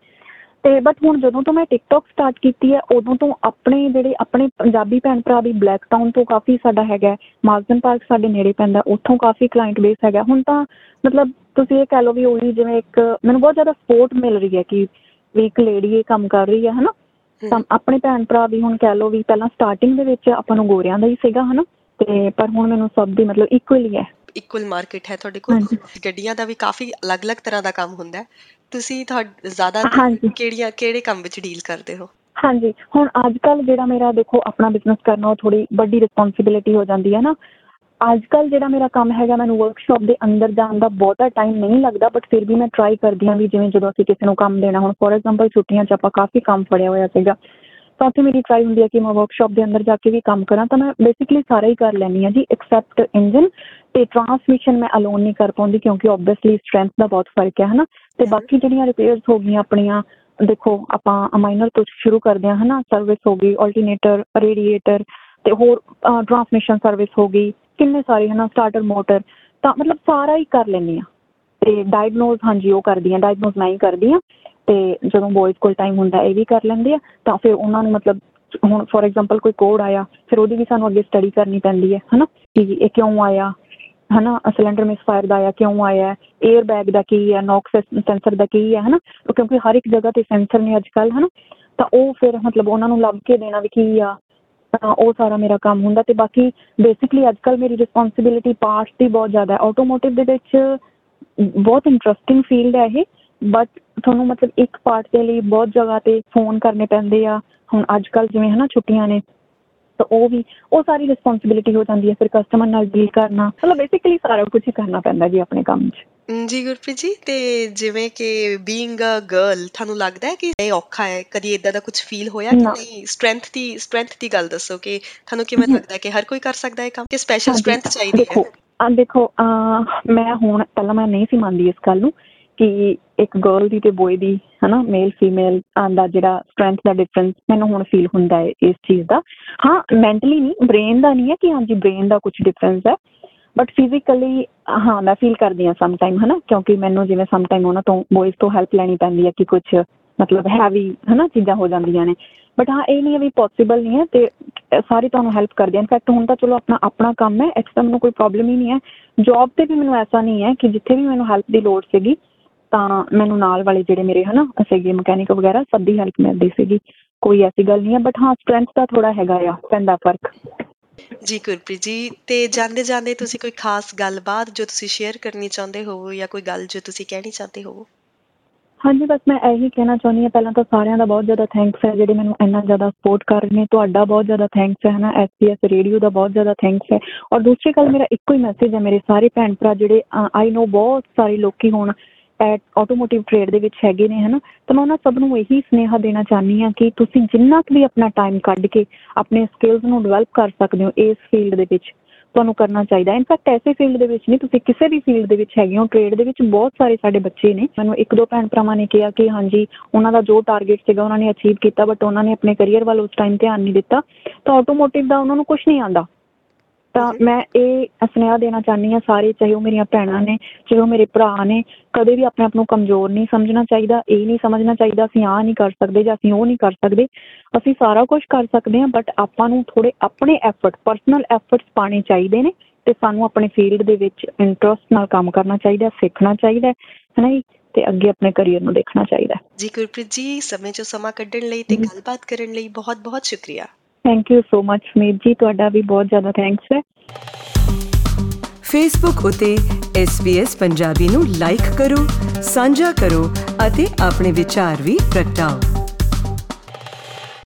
ਤੇ ਬਟ ਹੁਣ ਜਦੋਂ ਤੋਂ ਮੈਂ ਟਿਕਟੌਕ ਸਟਾਰਟ ਕੀਤੀ ਹੈ ਉਦੋਂ ਤੋਂ ਆਪਣੇ ਜਿਹੜੇ ਆਪਣੇ ਪੰਜਾਬੀ ਭੈਣ ਭਰਾ ਵੀ ਬਲੈਕ ਟਾਊਨ ਤੋਂ ਕਾਫੀ ਸਾਡਾ ਹੈਗਾ ਮਾਰਜਨ ਪਾਰਕ ਸਾਡੇ ਨੇੜੇ ਪੈਂਦਾ ਉੱਥੋਂ ਕਾਫੀ ਕਲਾਇੰਟ ਬੇਸ ਹੈਗਾ। ਹੁਣ ਤਾਂ ਮਤਲਬ ਤੁਸੀਂ ਇਹ ਕਹਿ ਲਓ ਵੀ ਉਹੀ ਜਿਵੇਂ ਇੱਕ ਮੈਨੂੰ ਬਹੁਤ ਜ਼ਿਆਦਾ ਸਪੋਰਟ ਮਿਲ ਰਹੀ ਹੈ ਕਿ ਵੀ ਇੱਕ ਲੇਡੀ ਇਹ ਕੰਮ ਕਰ ਰਹੀ ਹੈ ਹਨਾ? ਤਾਂ ਆਪਣੇ ਭੈਣ ਭਰਾ ਵੀ ਹੁਣ ਕਹਿ ਲਓ ਵੀ ਪਹਿਲਾਂ ਸਟਾਰਟਿੰਗ ਦੇ ਵਿੱਚ ਆਪਾਂ ਨੂੰ ਗੋਰਿਆਂ ਦਾ ਹੀ ਸੀਗਾ ਹਨਾ? ਤੇ ਪਰ ਹੁਣ ਮੈਨੂੰ ਸਭ ਦੀ ਮਤਲਬ ਇਕੁਅਲੀ ਹੈ। ਇਕੁਅਲ ਮਾਰਕੀਟ ਹੈ ਤੁਹਾਡੇ ਕੋਲ। ਗੱਡੀਆਂ ਦਾ ਵੀ ਕਾਫੀ ਅਲੱਗ-ਅਲੱਗ ਤਰ੍ਹਾਂ ਦਾ ਕੰਮ ਹੁੰਦਾ ਹੈ। ਤੁਸੀਂ ਤੁਹਾਡ ਜ਼ਿਆਦਾ। ਕਿਹੜੀਆਂ ਕਿਹੜੇ ਕੰਮ ਵਿੱਚ ਡੀਲ ਕਰਦੇ ਹੋ? ਹਾਂਜੀ। ਹੁਣ ਅੱਜ ਕੱਲ ਜਿਹੜਾ ਮੇਰਾ ਦੇਖੋ ਆਪਣਾ ਬਿਜ਼ਨਸ ਕਰਨਾ ਉਹ ਥੋੜੀ ਵੱਡੀ ਰਿਸਪੌਂਸਿਬਿਲਿਟੀ ਹੋ ਜਾਂਦੀ ਹੈ ਨਾ। ਅੱਜ ਕੱਲ ਜਿਹੜਾ ਮੇਰਾ ਕੰਮ ਹੈਗਾ ਮੈਨੂੰ ਵਰਕਸ਼ਾਪ ਦੇ ਅੰਦਰ ਜਾਣ ਦਾ ਬਹੁਤਾ ਟਾਈਮ ਨਹੀਂ ਲੱਗਦਾ ਬਟ ਫਿਰ ਵੀ ਮੈਂ ਟਰਾਈ ਕਰਦੀ ਹਾਂ ਵੀ ਜਿਵੇਂ ਜਦੋਂ ਅਸੀਂ ਕਿਸੇ ਨੂੰ ਕੰਮ ਦੇਣਾ ਹੁਣ ਫੋਰ ਐਗਜ਼ਾਮਪਲ ਛੁੱਟੀਆਂ 'ਚ ਆਪਾਂ ਕਾਫੀ ਕੰਮ ਫੜਿਆ ਹੋਇਆ ਸੀਗਾ ਤਾਂ ਉੱਥੇ ਮੇਰੀ ਟਰਾਈ ਹੁੰਦੀ ਹੈ ਕਿ ਮੈਂ ਵਰਕਸ਼ਾਪ ਦੇ ਅੰਦਰ ਜਾ ਕੇ ਵੀ ਕੰਮ ਕਰਾਂ ਤਾਂ ਮੈਂ ਬੇਸਿਕਲੀ ਸਾਰਾ ਹੀ ਕਰ ਲੈਂਦੀ ਹਾਂ ਜੀ ਐਕਸੈਪਟ ਇੰਜਨ ਤੇ ਟਰਾਂਸਮਿਸ਼ਨ ਮੈਂ ਅਲੋਨ ਨਹੀਂ ਕਰ ਪਾਉਂਦੀ ਕਿਉਂਕਿ ਆਬਵੀਅਸਲੀ ਸਟਰੈਂਥ ਦਾ ਬਹੁਤ ਫ਼ਰਕ ਹੈ ਹਨਾ? ਤੇ ਬਾਕੀ ਜਿਹੜੀਆਂ ਰਿਪੇਅਰਸ ਹੋ ਗਈਆਂ ਆਪਣੀਆਂ ਦੇਖੋ ਆਪਾਂ ਮਾਈਨਰ ਤੋਂ ਸ਼ੁਰੂ ਕਰਦੇ ਹਾਂ ਹਨਾ? ਸਰਵਿਸ ਹੋ ਗਈ ਆਲਟਰਨੇਟਰ ਰੇਡੀਏਟਰ ਤੇ ਹੋਰ ਟਰਾਂਸਮਿਸ਼ਨ ਸਰਵਿਸ ਹੋ ਗਈ ਕਿੰਨੇ ਸਾਰੇ ਹਨਾ ਸਟਾਰਟਰ ਮੋਟਰ ਤਾਂ ਮਤਲਬ ਸਾਰਾ ਹੀ ਕਰ ਲੈਂਦੀ ਹਾਂ। ਤੇ ਡਾਇਗਨੋਜ਼ ਹਾਂਜੀ ਉਹ ਕਰਦੀ ਹਾਂ ਡਾਇਗਨੋਜ਼ ਮੈਂ ਹੀ ਕਰਦੀ ਹਾਂ। ਤੇ ਜਦੋਂ ਬॉयਜ਼ ਕੋਲ ਟਾਈਮ ਹੁੰਦਾ ਇਹ ਵੀ ਕਰ ਲੈਂਦੇ ਆ। ਤਾਂ ਫਿਰ ਉਹਨਾਂ ਨੂੰ ਮਤਲਬ ਹੁਣ ਫੋਰ ਐਗਜ਼ਾਮਪਲ ਕੋਈ ਕੋਡ ਆਇਆ, ਫਿਰ ਉਹਦੀ ਵੀ ਸਾਨੂੰ ਅੱਗੇ ਸਟੱਡੀ ਕਰਨੀ ਪੈਂਦੀ ਹੈ, ਹਨਾ? ਕਿ ਇਹ ਕਿਉਂ ਆਇਆ, ਹਨਾ? ਸਿਲੰਡਰ ਮਿਸਫਾਇਰ ਦਾ ਆਇਆ, ਕਿਉਂ ਆਇਆ? 에ਅਰ ਬੈਗ ਦਾ ਕੀ ਹੈ? ਨੌਕਸ ਸੈਂਸਰ ਦਾ ਕੀ ਹੈ, ਹਨਾ? ਉਹ ਕਿਉਂਕਿ ਹਰ ਇੱਕ ਜਗ੍ਹਾ ਤੇ ਸੈਂਸਰ ਨੇ ਅੱਜ ਕੱਲ ਹਨਾ? ਤਾਂ ਉਹ ਫਿਰ ਮਤਲਬ ਉਹਨਾਂ ਨੂੰ ਲੱਭ ਕੇ ਦੇਣਾ ਵੀ ਕੀ ਆ। ਤਾਂ ਉਹ ਸਾਰਾ ਮੇਰਾ ਕੰਮ ਹੁੰਦਾ ਤੇ ਬਾਕੀ ਬੇਸਿਕਲੀ ਅੱਜ ਕੱਲ ਮੇਰੀ ਰਿਸਪੌਂਸਿਬਿਲਿਟੀ ਪਾਰਟਸ ਦੀ ਬਹੁਤ ਜ਼ਿਆਦਾ ਹੈ। ਆਟੋਮੋਟਿਵ ਦੇ ਵਿੱਚ ਬਹੁਤ ਇੰਟਰਸਟਿੰਗ ਫੀਲਡ ਹੈ ਇਹ ਬਟ ਤੁਹਾਨੂੰ ਮਤਲਬ ਇੱਕ ਪਾਰਟ ਦੇ ਲਈ ਬਹੁਤ ਜਗ੍ਹਾ ਤੇ ਫੋਨ ਕਰਨੇ ਪੈਂਦੇ ਆ। ਹੁਣ ਅੱਜ ਕੱਲ ਜਿਵੇਂ ਹਨਾ ਛੁੱਟੀਆਂ ਨੇ ਤਾਂ ਉਹ ਵੀ ਉਹ ਸਾਰੀ ਰਿਸਪੌਂਸਿਬਿਲਿਟੀ ਹੋ ਜਾਂਦੀ ਹੈ ਫਿਰ ਕਸਟਮਰ ਨਾਲ ਡੀਲ ਕਰਨਾ। ਮਤਲਬ ਬੇਸਿਕਲੀ ਸਾਰਾ ਕੁਝ ਹੀ ਕਰਨਾ ਪੈਂਦਾ ਜੀ ਆਪਣੇ ਕੰਮ 'ਚ। ਜੀ ਗੁਰਪ੍ਰੀਤ ਜੀ ਤੇ ਜਿਵੇਂ ਕਿ ਬੀਇੰਗ ਅ ਗਰਲ ਤੁਹਾਨੂੰ ਲੱਗਦਾ ਹੈ ਕਿ ਇਹ ਔਖਾ ਹੈ? ਕਦੀ ਇਦਾਂ ਦਾ ਕੁਝ ਫੀਲ ਹੋਇਆ ਕਿ। ਨਹੀਂ ਸਟਰੈਂਥ ਦੀ ਸਟਰੈਂਥ ਦੀ ਗੱਲ ਦੱਸੋ ਕਿ ਤੁਹਾਨੂੰ ਕਿਵੇਂ। ਲੱਗਦਾ ਹੈ ਕਿ ਹਰ ਕੋਈ ਕਰ ਸਕਦਾ ਹੈ ਕੰਮ? ਕਿ ਸਪੈਸ਼ਲ ਸਟਰੈਂਥ ਚਾਹੀਦੀ ਹੈ? ਆ ਦੇਖੋ ਮੈਂ ਹੁਣ ਪਹਿਲਾਂ ਮੈਂ ਨਹੀਂ ਸੀ ਮੰਨਦੀ ਇਸ ਗੱਲ ਨੂੰ ਕਿ ਇੱਕ ਗਰਲ ਦੀ ਤੇ ਬੋਏ ਦੀ, ਹਨਾ ਮੇਲ ਫੀਮੇਲ ਦਾ ਜਿਹੜਾ ਸਟਰੈਂਥ ਦਾ ਡਿਫਰੈਂਸ ਮੈਨੂੰ ਹੁਣ ਫੀਲ ਹੁੰਦਾ ਹੈ ਇਸ ਚੀਜ਼ ਦਾ। ਹਾਂ ਮੈਂਟਲੀ ਨਹੀਂ ਬ੍ਰੇਨ ਦਾ ਨਹੀਂ ਹੈ ਕਿ ਹਾਂਜੀ ਬ੍ਰੇਨ ਦਾ ਕੁਝ ਡਿਫਰੈਂਸ ਹੈ। ਬਟ ਫਿਜ਼ੀਕਲੀ ਹਾਂ, ਮੈਂ ਫੀਲ ਕਰਦੀ ਹਾਂ ਸਮ ਟਾਈਮ ਹਨਾ, ਕਿਉਂਕਿ ਮੈਨੂੰ ਜਿਵੇਂ ਸਮ ਟਾਈਮ ਉਹਨਾਂ ਤੋਂ ਬੋਇਜ਼ ਤੋਂ ਹੈਲਪ ਲੈਣੀ ਪੈਂਦੀ ਹੈ ਕਿ ਕੁਝ ਮਤਲਬ ਹੈਵੀ ਹਨਾ, ਚੀਜ਼ਾਂ ਹੋ ਜਾਂਦੀਆਂ ਨੇ। ਬਟ ਹਾਂ, ਇਹ ਨਹੀਂ ਵੀ ਪੋਸੀਬਲ ਨਹੀਂ ਹੈ ਤੇ ਸਾਰੇ ਤੁਹਾਨੂੰ ਹੈਲਪ ਕਰਦੇ ਆ ਇਨਫੈਕਟ ਹੁਣ ਤਾਂ ਚਲੋ ਆਪਣਾ ਆਪਣਾ ਕੰਮ ਹੈ, ਇੱਥੇ ਮੈਨੂੰ ਕੋਈ ਪ੍ਰੋਬਲਮ ਹੀ ਨਹੀਂ ਹੈ। ਜੌਬ ਤੇ ਵੀ ਮੈਨੂੰ ਐਸਾ ਨਹੀਂ ਹੈ ਕਿ ਜਿੱਥੇ ਵੀ ਮੈਨੂੰ ਹੈਲਪ ਦੀ ਲੋੜ ਸੀਗੀ ਤਾਂ ਮੈਨੂੰ ਨਾਲ ਵਾਲੇ ਜਿਹੜੇ ਮੇਰੇ ਹਨਾ ਸੀਗੇ ਮਕੈਨਿਕ ਵਗੈਰਾ ਸਭ ਦੀ ਹੈਲਪ ਮਿਲਦੀ ਸੀਗੀ। ਕੋਈ ਐਸੀ ਗੱਲ ਨਹੀਂ ਹੈ ਬਟ ਹਾਂ ਸਟਰੈਂਥ ਦਾ ਥੋੜਾ ਹੈਗਾ ਆ ਪੈਂਦਾ ਫ਼ਰਕ। ਜੀ ਗੁਰਪ੍ਰੀਤ ਜੀ ਤੇ ਜਾਂਦੇ ਜਾਂਦੇ ਤੁਸੀਂ ਕੋਈ ਖਾਸ ਗੱਲਬਾਤ ਜੋ ਤੁਸੀਂ ਸ਼ੇਅਰ ਕਰਨੀ ਚਾਹੁੰਦੇ ਹੋ ਜਾਂ ਕੋਈ ਗੱਲ ਜੋ ਤੁਸੀਂ ਕਹਿਣੀ ਚਾਹਦੇ ਹੋ ਹਾਂਜੀ ਬਸ ਮੈਂ ਇਹੀ ਕਹਿਣਾ ਚਾਹੁੰਦੀ ਹਾਂ ਪਹਿਲਾਂ ਤਾਂ ਸਾਰਿਆਂ ਦਾ ਬਹੁਤ ਜ਼ਿਆਦਾ ਥੈਂਕਸ ਹੈ ਜਿਹੜੇ ਮੈਨੂੰ ਇੰਨਾ ਜ਼ਿਆਦਾ ਸਪੋਰਟ ਕਰ ਰਹੇ ਨੇ ਤੁਹਾਡਾ ਬਹੁਤ ਜ਼ਿਆਦਾ ਥੈਂਕਸ ਹੈ ਹਨਾ ਐਸਪੀਐਸ ਰੇਡੀਓ ਦਾ ਬਹੁਤ ਜ਼ਿਆਦਾ ਥੈਂਕਸ ਹੈ। ਔਰ ਦੂਸਰੀ ਗੱਲ ਮੇਰਾ ਇੱਕੋ ਹੀ ਮੈਸੇਜ ਹੈ ਮੇਰੇ ਸਾਰੇ ਭੈਣ ਭਰਾ ਜਿਹੜੇ ਆਈ ਨੋ ਬਹੁਤ ਸਾਰੇ ਲੋਕੀ ਹੁਣ ਆਟੋਮੋਟਿਵ ਟ੍ਰੇਡ ਦੇ ਵਿੱਚ ਹੈਗੇ ਨੇ, ਹਨਾ? ਤਾਂ ਮੈਂ ਉਹਨਾਂ ਸਭ ਨੂੰ ਇਹੀ ਸੁਨੇਹਾ ਦੇਣਾ ਚਾਹਨੀ ਹਾਂ ਕਿ ਤੁਸੀਂ ਜਿੰਨਾ ਕੁ ਵੀ ਆਪਣਾ ਟਾਈਮ ਕੱਢ ਕੇ ਆਪਣੇ ਸਕਿੱਲਸ ਨੂੰ ਡਿਵੈਲਪ ਕਰ ਸਕਦੇ ਹੋ ਇਸ ਫੀਲਡ ਦੇ ਵਿੱਚ, ਤੁਹਾਨੂੰ ਕਰਨਾ ਚਾਹੀਦਾ ਇਨਫੈਕਟ ਐਸੇ ਫੀਲਡ ਦੇ ਵਿੱਚ ਨਹੀਂ, ਤੁਸੀਂ ਕਿਸੇ ਵੀ ਫੀਲਡ ਦੇ ਵਿੱਚ ਹੈਗੇ ਹੋ। ਟ੍ਰੇਡ ਦੇ ਵਿੱਚ ਬਹੁਤ ਸਾਰੇ ਸਾਡੇ ਬੱਚੇ ਨੇ। ਮੈਨੂੰ ਇੱਕ ਦੋ ਭੈਣ ਭਰਾਵਾਂ ਨੇ ਕਿਹਾ ਕਿ ਹਾਂਜੀ, ਉਹਨਾਂ ਦਾ ਜੋ ਟਾਰਗੇਟ ਸੀਗਾ ਉਹਨਾਂ ਨੇ ਅਚੀਵ ਕੀਤਾ ਬਟ ਉਹਨਾਂ ਨੇ ਆਪਣੇ ਕੈਰੀਅਰ ਵੱਲ ਉਸ ਟਾਈਮ ਧਿਆਨ ਨਹੀਂ ਦਿੱਤਾ। ਤਾਂ ਆਟੋਮੋਟਿਵ ਦਾ ਉਹਨਾਂ ਨੂੰ ਕੁਝ ਨਹੀਂ ਆਂਦਾ ਤਾਂ। ਮੈਂ ਇਹ ਸੁਨੇਹਾ ਦੇਣਾ ਚਾਹੁੰਦੀ ਹਾਂ ਸਾਰੇ ਚਾਹੇ ਉਹ ਮੇਰੀਆਂ ਭੈਣਾਂ ਨੇ ਚਾਹੇ ਉਹ ਮੇਰੇ ਭਰਾ ਨੇ ਕਦੇ ਵੀ ਆਪਣੇ ਆਪ ਨੂੰ ਕਮਜ਼ੋਰ ਨਹੀਂ ਸਮਝਣਾ ਚਾਹੀਦਾ ਇਹ ਨਹੀਂ ਸਮਝਣਾ ਚਾਹੀਦਾ ਅਸੀਂ ਆਹ ਨਹੀਂ ਕਰ ਸਕਦੇ ਜਾਂ ਅਸੀਂ ਉਹ ਨਹੀਂ ਕਰ ਸਕਦੇ ਅਸੀਂ ਸਾਰਾ ਕੁਝ ਕਰ ਸਕਦੇ ਹਾਂ ਬਟ ਆਪਾਂ ਨੂੰ ਥੋੜੇ ਆਪਣੇ ਐਫਰਟ ਪਰਸਨਲ ਐਫਰਟਸ ਪਾਣੇ ਚਾਹੀਦੇ ਨੇ ਤੇ ਸਾਨੂੰ ਆਪਣੇ ਫੀਲਡ ਦੇ ਵਿੱਚ ਇੰਟਰਸਟ ਨਾਲ ਕੰਮ ਕਰਨਾ ਚਾਹੀਦਾ ਸਿੱਖਣਾ ਚਾਹੀਦਾ ਹੈ ਨਾ ਜੀ ਤੇ ਅੱਗੇ ਆਪਣੇ ਕੈਰੀਅਰ ਨੂੰ ਦੇਖਣਾ ਚਾਹੀਦਾ ਜੀ ਗੁਰਪ੍ਰੀਤ ਜੀ ਸਮੇਂ ਚੋਂ ਸਮਾਂ ਕੱਢਣ ਲਈ ਤੇ। ਗੱਲਬਾਤ ਕਰਨ ਲਈ ਬਹੁਤ-ਬਹੁਤ ਸ਼ੁਕਰੀਆ thank you so much Samir ji ਤੁਹਾਡਾ ਵੀ ਬਹੁਤ ਜ਼ਿਆਦਾ ਥੈਂਕਸ ਹੈ। ਫੇਸਬੁੱਕ ਉਤੇ SBS ਪੰਜਾਬੀ ਨੂੰ ਲਾਈਕ ਕਰੋ, ਸਾਂਝਾ ਕਰੋ ਅਤੇ ਆਪਣੇ ਵਿਚਾਰ ਵੀ ਪ੍ਰਗਟਾਓ।